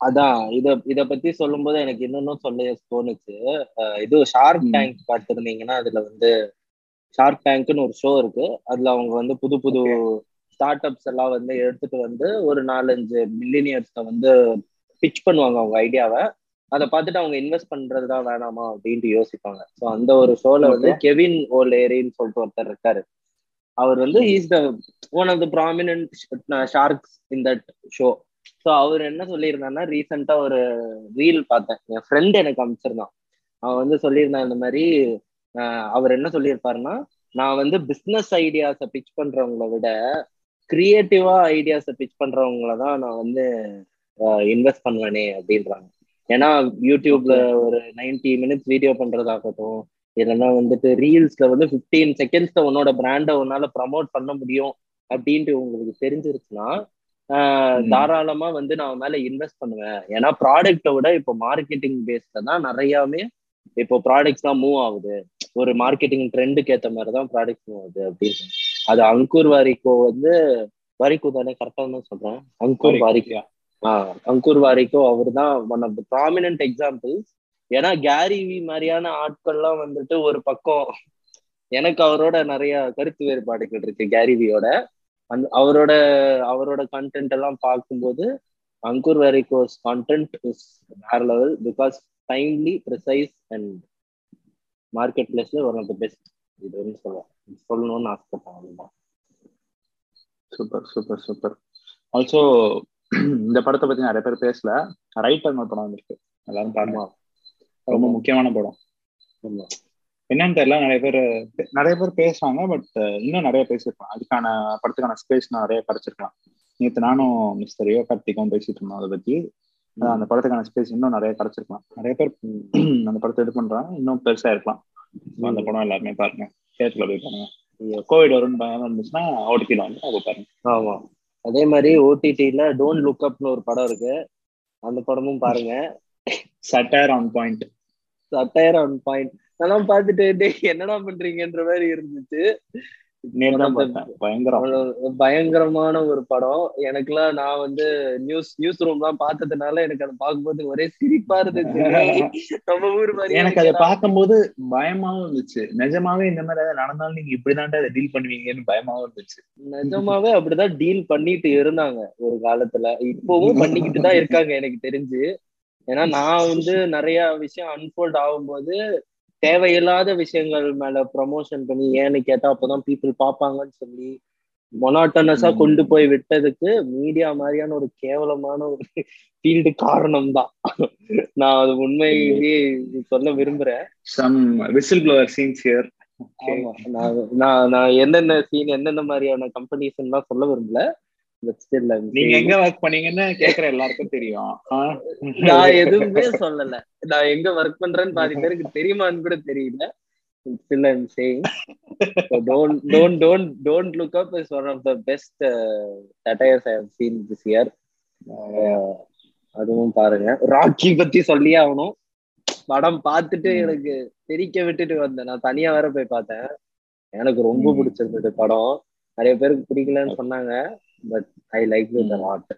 அதான் இத இத பத்தி சொல்லும்போது எனக்கு இன்னொன்னும் சொல்ல தோணுச்சு. இது ஷார்க். டேங்க் பார்த்திருந்தீங்கன்னா அதுல வந்து ஷார்க் டேங்க்னு ஒரு ஷோ இருக்கு. அதுல அவங்க வந்து புது புது ஸ்டார்ட் அப்ஸ் எல்லாம் வந்து எடுத்துட்டு வந்து ஒரு நாலஞ்சு மில்லினியர்ஸ்ட வந்து பிச் பண்ணுவாங்க அவங்க ஐடியாவை அதை பார்த்துட்டு அவங்க இன்வெஸ்ட் பண்றதுதான் வேணாமா அப்படின்ட்டு யோசிப்பாங்க. ஸோ அந்த ஒரு ஷோல வந்து கெவின் ஓலேரின்னு சொல்லிட்டு ஒருத்தர் இருக்காரு. அவர் வந்து is the one of the prominent sharks in that show so அவர் என்ன சொல்லியிருந்தாருன்னா ரீசெண்டா ஒரு ரீல் பார்த்தேன். என் ஃப்ரெண்ட் எனக்கு அனுப்பிச்சிருந்தான். அவன் வந்து சொல்லியிருந்தான் இந்த மாதிரி அவர் என்ன சொல்லியிருப்பாருன்னா நான் வந்து பிஸ்னஸ் ஐடியாஸை பிச் பண்றவங்கள விட கிரியேட்டிவா ஐடியாஸை பிச் பண்றவங்கள தான் நான் வந்து இன்வெஸ்ட் பண்ணுவேனே அப்படின்றாங்க. ஏன்னா யூடியூப்ல ஒரு 90 மினிட்ஸ் வீடியோ பண்றதாகட்டும் இல்லைன்னா வந்துட்டு ரீல்ஸ்ல வந்து 15 செகண்ட்ஸ்ல உன்னோட பிராண்டை உன்னால ப்ரமோட் பண்ண முடியும் அப்படின்ட்டு உங்களுக்கு தெரிஞ்சிருச்சுன்னா. தாராளமா வந்து நான் மேல இன்வெஸ்ட் பண்ணுவேன். ஏன்னா ப்ராடக்ட்டை விட இப்போ மார்க்கெட்டிங் பேஸ்ல தான் நிறையாவே இப்போ ப்ராடக்ட்ஸ் தான் மூவ் ஆகுது. ஒரு மார்க்கெட்டிங் ட்ரெண்டுக்கு ஏத்த மாதிரி தான் ப்ராடக்ட் மூவ் ஆகுது அப்படின்னு அது அங்கூர் வாரிக்கோ வந்து வாரிக்கோ தானே கரெக்டா தான் சொல்றேன். அங்கூர் வாரிக்கோ ஆஹ் அங்கூர் வாரிக்கோ அவர் தான் one of the prominent examples ஏன்னா கேரி வி மாதிரியான ஆட்கள்லாம் வந்துட்டு ஒரு பக்கம் எனக்கு அவரோட நிறைய கருத்து வேறுபாடுகள் இருக்கு கேரிவியோட அந்த அவரோட அவரோட கண்டென்ட் எல்லாம் பார்க்கும்போது அங்கூர் வேரிகோஸ் கண்டென்ட் இஸ் வேற level because timely precise and market பிளேஸ்ல ஒன் ஆஃப் த பெஸ்ட் இது வந்து சொல்லுவேன் சொல்லணும்னு ஆசைப்பட்டேன் சூப்பர் சூப்பர் சூப்பர் ஆல்சோ இந்த படத்தை பத்தி நிறைய பேர் பேசல. ரைட்டர் ஒரு படம் வந்திருக்கு. எல்லாரும் பாருங்க. ரொம்ப முக்கியமான படம். என்னன்னு தெரியல நிறைய பேர் நிறைய பேர் பேசுறாங்க பட் இன்னும் நிறைய பேசியிருக்கலாம். அதுக்கான படத்துக்கான ஸ்பேஸ் நிறைய கிடைச்சிருக்கலாம். நேற்று நானும் மிஸ்டர் ரியோ கார்த்திக்கும் பேசிட்டு இருந்தோம் அதை பத்தி. அந்த படத்துக்கான ஸ்பேஸ் இன்னும் நிறைய கிடைச்சிருக்கலாம். நிறைய பேர் அந்த படத்தை இது பண்றாங்க. இன்னும் பெருசா இருக்கலாம். அந்த படம் எல்லாருமே பாருங்க. தேட்டர்ல போய் பாருங்க. கோவிட் வரும்னு பயம் இருந்துச்சுன்னா ஓடிக்கில வந்து அதை பாருங்க. ஆமா. அதே மாதிரி ஓடிடில டோன்ட் லுக் அப்னு ஒரு படம் இருக்கு. அந்த படமும் பாருங்க. Shutter on point satire on point அதெல்லாம் பார்த்துட்டு என்னடா பண்றீங்கன்ற மாதிரி இருந்துச்சு. பயங்கரமான ஒரு படம். எனக்குலாம் நான் வந்து நியூஸ் நியூஸ் ரூம் தான் பார்த்ததுனால எனக்கு அதை பார்க்கும்போது ஒரே சிரிப்பா இருந்துச்சு. நம்ம ஊர் மாதிரி எனக்கு அதை பார்க்கும்போது பயமாவும் இருந்துச்சு. நிஜமாவே இந்த மாதிரி ஏதாவது நடந்தாலும் நீங்க இப்படிதான்டா அதை டீல் பண்ணுவீங்கன்னு பயமாவும் இருந்துச்சு. நிஜமாவே அப்படிதான் டீல் பண்ணிட்டு இருந்தாங்க ஒரு காலத்துல. இப்பவும் பண்ணிக்கிட்டு தான் இருக்காங்க எனக்கு தெரிஞ்சு. ஏன்னா நான் வந்து நிறைய விஷயம் அன்ஃபோல்ட் ஆகும்போது தேவையில்லாத விஷயங்கள் மேல ப்ரமோஷன் பண்ணி ஏன்னு கேட்டா அப்பதான் பீப்புள் பார்ப்பாங்கன்னு சொல்லி மொனாட்டனஸா. கொண்டு போய் விட்டதுக்கு மீடியா மாதிரியான ஒரு கேவலமான ஒரு ஃபீல்டு காரணம் தான் நான் அது உண்மையிலேயே சொல்ல விரும்புறேன். Some whistle blower scenes here நான் நான் என்னென்ன சீன் என்னென்ன மாதிரியான கம்பெனிஸ் சொல்ல விரும்பல. But still I'm நீங்க saying- எங்க ஒர்க் பண்ணீங்கன்னு கேக்குற எல்லாருக்கும் தெரியும்? நான் எதுவுமே சொல்லல. நான் எங்க ஒர்க் பண்றேன்னு பாதி பேருக்கு தெரியுமான்னு கூட தெரியல. Still I'm saying so don't don't don't don't look up is one of the best uh, satires I have seen this year. Uh, அதுவும் பாருங்க. ராக்கி பத்தி சொல்லியே ஆகணும். படம் பார்த்துட்டு. எனக்கு தெரிக்க விட்டுட்டு வந்தேன். நான் தனியா வேற போய் பார்த்தேன். எனக்கு ரொம்ப. பிடிச்சிருந்தது படம். நிறைய பேருக்கு பிடிக்கலன்னு சொன்னாங்க. பட் ஐ லைக் ம். லாட்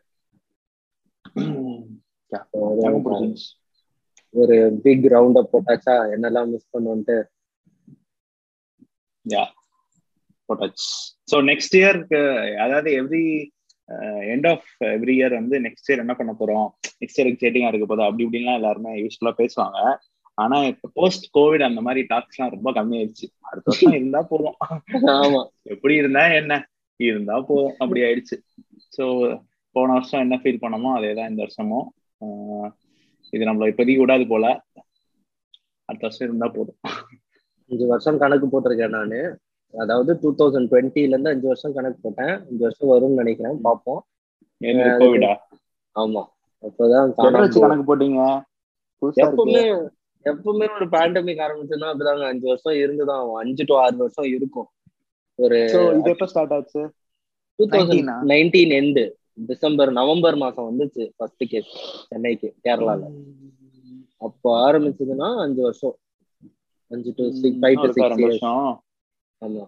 ஒரு பிக் ரவுண்ட் அப் போட்டாச்சா என்னெல்லாம் மிஸ் பண்ணுவோன்ட்டு யா போட்டாச்சு. ஸோ நெக்ஸ்ட் இயர்க்கு அதாவது every end of every year வந்து நெக்ஸ்ட் இயர் என்ன பண்ண போறோம்? நெக்ஸ்ட் இயர் எக்ஸைட்டிங்கா இருக்க போதும் அப்படி இப்படின்லாம் எல்லாருமே யூஸ்ஃபுல்லா பேசுவாங்க. ஆனா இப்போ போஸ்ட் கோவிட் அந்த மாதிரி டாக்ஸ்லாம் ரொம்ப கம்மியாயிடுச்சு. அடுத்த வருஷம் இருந்தா போதும். ஆமா. எப்படி இருந்தா என்ன? இருந்தா போதும் அப்படி ஆயிடுச்சு. ஸோ போன வருஷம் என்ன ஃபீல் பண்ணோமோ அதே தான் இந்த வருஷமும். இது நம்மள இப்போதைக்கு விடாது போல. அடுத்த வருஷம் இருந்தா போதும். அஞ்சு வருஷம் கணக்கு போட்டிருக்கேன் நானு. அதாவது டூ தௌசண்ட் டுவெண்ட்டில இருந்து அஞ்சு வருஷம் கணக்கு போட்டேன். அஞ்சு வருஷம் வரும்னு நினைக்கிறேன். பார்ப்போம். கோவிடா ஆமா. அப்பதான் கணக்கு போட்டீங்க? எப்பவுமே எப்பவுமே ஒரு பேண்டமிக் ஆரம்பிச்சுன்னா அப்படிதாங்க. அஞ்சு வருஷம் இருந்துதான். அஞ்சு டு ஆறு வருஷம் இருக்கும். ஒரு இது எப்போ ஸ்டார்ட் ஆச்சு? டூ தௌசண்ட் 19 ஆ? நைன்டீன் எண்டு டிசம்பர் நவம்பர் மாசம் வந்துச்சு ஃபர்ஸ்ட் கேஸ் சென்னைக்கு கேரளால. அப்போ ஆரம்பிச்சதுன்னா அஞ்சு வருஷம். அஞ்சு to six five to six years ஆமா.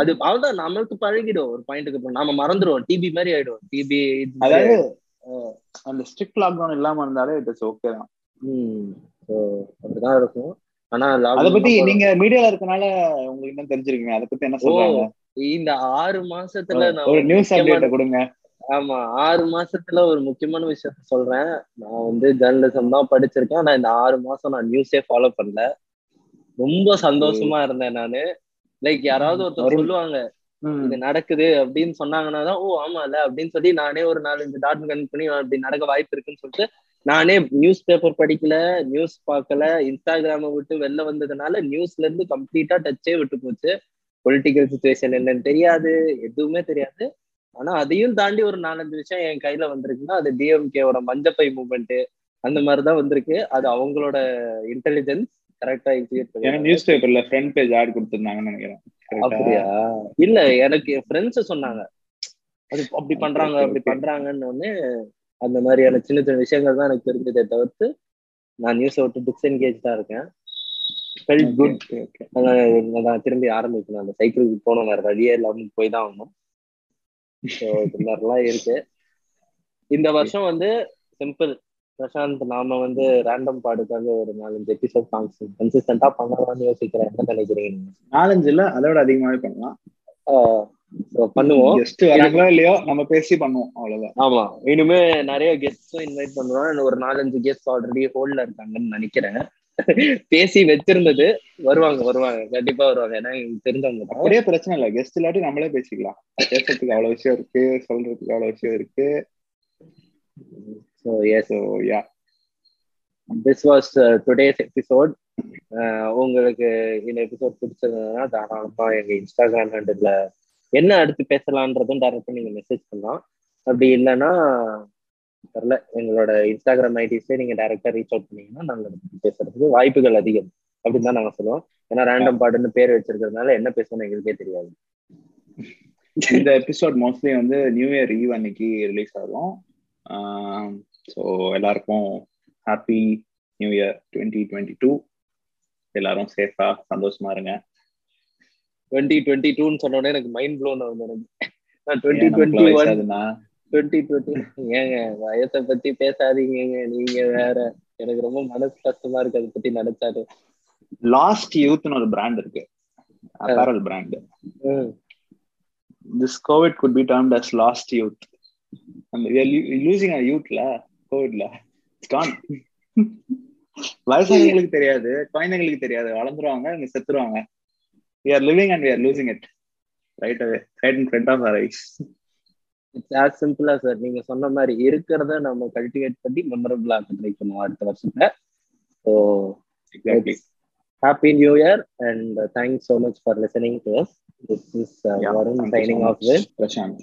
அது அவ்வளவுதான் நமக்கு பழகிடும். ஒரு பாயிண்ட்டுக்கு அப்புறம் நாம மறந்துடுவோம். டிபி மாதிரி ஆயிடும் டிபி அதாவது அந்த ஸ்ட்ரிக்ட் லாக்டவுன் இல்லாம இருந்தாலே இட் இஸ் ஓகே தான். ஸோ அப்படிதான் இருக்கும். ஆனா அத பத்தி நீங்க மீடியால இருக்கனால உங்களுக்கு என்ன தெரிஞ்சிருக்கீங்க அத பத்தி என்ன சொல்றாங்க? இந்த ஆறு மாசத்துல நான் ஒரு நியூஸ் அப்டேட் கொடுங்க. ஆமா ஆறு மாசத்துல ஒரு முக்கியமான விஷயத்த சொல்றேன். நான் வந்து ஜேர்னலிசம் தான் படிச்சிருக்கேன். ஆனா இந்த ஆறு மாசம் நான் நியூஸே ஃபாலோ பண்ணல. ரொம்ப சந்தோஷமா இருந்தேன் நானு. லைக் யாராவது ஒருத்தர் ஒரு- சொல்லுவாங்க இது நடக்குது அப்படின்னு சொன்னாங்கன்னா தான் ஓ ஆமால அப்படின்னு சொல்லி நானே ஒரு நாலஞ்சு டாட் கனெக்ட் பண்ணி அப்படி நடக்க வாய்ப்பு இருக்குன்னு சொல்லிட்டு நானே நியூஸ் பேப்பர் படிக்கல நியூஸ் பார்க்கல இன்ஸ்டாகிராம விட்டு வெளில வந்ததுனால நியூஸ்ல இருந்து கம்ப்ளீட்டா டச்சே விட்டு போச்சு. பொலிட்டிக்கல் சுச்சுவேஷன் என்னன்னு தெரியாது எதுவுமே தெரியாது. ஆனா அதையும் தாண்டி ஒரு நாலஞ்சு விஷயம் என் கையில வந்திருக்குன்னா அது டிஎம்கேவோட மஞ்சப்பை மூவ்மெண்ட் அந்த மாதிரிதான் வந்திருக்கு. அது அவங்களோட இன்டெலிஜென்ஸ் கரெக்டா எக்ஸிக்யூட் நியூஸ் பேப்பர்ல ஃப்ரண்ட் பேஜ் ஆட் கொடுத்துருந்தாங்கன்னு நினைக்கிறேன்? அப்படியா? இல்ல எனக்கு என் ஃப்ரெண்ட்ஸ் சொன்னாங்க. அது அப்படி பண்றாங்க அப்படி. பண்றாங்கன்னு உடனே அந்த மாதிரியான சின்ன சின்ன விஷயங்கள் தான் எனக்கு தெரிஞ்சதே தவிர்த்து நான் நியூஸை விட்டு டிஸ்என்கேஜ் தான் இருக்கேன். Felt good okay. நான் திரும்பி ஆரம்பிக்கணும். அந்த சைக்கிளுக்கு போகணும். வேற வழியே இல்லாம போய் தான் ஆகணும். ஸோ இது மாதிரிலாம் இருக்கு. இந்த வருஷம் வந்து சிம்பிள் பிரசாந்த் நாம வந்து ரேண்டம் பாடுக்காக ஒரு நாலஞ்சு எபிசோட் சாங்ஸ் கன்சிஸ்டன்டா பண்ணலாம்னு யோசிக்கிறேன். என்ன நினைக்கிறீங்க நாலஞ்சு இல்ல அதோட அதிகமாவே பண்ணலாம். பண்ணுவோம். ஜஸ்ட் வராங்களோ இல்லையோ நம்ம பேசி பண்ணுவோம் அவ்வளவுதான். ஆமா. இனிமே நிறைய கெஸ்டும் இன்வைட் இன்னும் ஒரு நாலஞ்சு கெஸ்ட் ஆல்ரெடி ஹோல்ட்ல இருக்காங்கன்னு நினைக்கிறேன். பேசி வச்சிருந்தது. வருவாங்க வருவாங்க. கண்டிப்பா வருவாங்க. ஏன்னா தெரிஞ்சவங்க அப்படியே பிரச்சனை இல்ல. கெஸ்ட் இல்லாட்டி நம்மளே பேசிக்கலாம். பேசுறதுக்கு அவ்வளவு விஷயம் இருக்கு. சொல்றதுக்கு அவ்வளவு விஷயம் இருக்கு. So yes so ya this was today's episode உங்களுக்கு இந்த எபிசோட் பிடிச்சிருந்ததுன்னா தாராளமா எங்க இன்ஸ்டாகிராம் ஹேண்டில் என்ன அடுத்து பேசலான்றதும் டேரக்டா நீங்க மெசேஜ் பண்ணலாம். அப்படி இல்லைன்னா தெரில எங்களோட இன்ஸ்டாகிராம் ஐடிஸ்ல நீங்க டைரக்டா ரீச் அவுட் பண்ணீங்கன்னா நாங்க அதை பத்தி பேசுறதுக்கு வாய்ப்புகள் அதிகம். அப்படின்னு தான் நாங்க சொல்லுவோம். ஏன்னா ரேண்டம் பாடுன்னு பேர் வச்சிருக்கிறதுனால என்ன பேசணும் எங்களுக்கே தெரியாது. இந்த எபிசோட் மோஸ்ட்லி வந்து நியூ இயர் ஈவ் அன்னைக்கு ரிலீஸ் ஆகும். ஸோ எல்லாருக்கும் happy new year twenty twenty two எல்லாரும் சேஃபா சந்தோஷமா இருங்க. டுவெண்ட்டி டுவெண்ட்டி டூன்னு சொன்ன உடனே எனக்கு மைண்ட் ப்ளோன் ஆகுது எனக்கு. நான் twenty twenty one twenty twenty ஏங்க வயசை பத்தி பேசாதீங்க நீங்க வேற. எனக்கு ரொம்ப மனசு கஷ்டமா இருக்கு அதை பத்தி நினைச்சாரு லாஸ்ட் யூத்னு ஒரு பிராண்ட் இருக்கு. Apparel brand. This covid could be termed as lost youth losing யூத்ல கோவிட்ல கான் வயசானவங்களுக்கு தெரியாது குழந்தைங்களுக்கு தெரியாது. வளர்ந்துருவாங்க செத்துருவாங்க. We are living and we are losing it. Right away. Right in front of our eyes. It's as சிம்பிளா சார் நீங்க சொன்ன மாதிரி இருக்கிறத நம்ம கல்டிவேட் பண்ணி மெமரபிள் ட்ரை பண்ணுவோம் அடுத்த வருஷத்துல. So happy new year and thanks so much for listening to us this is Varun signing off. With Prashanth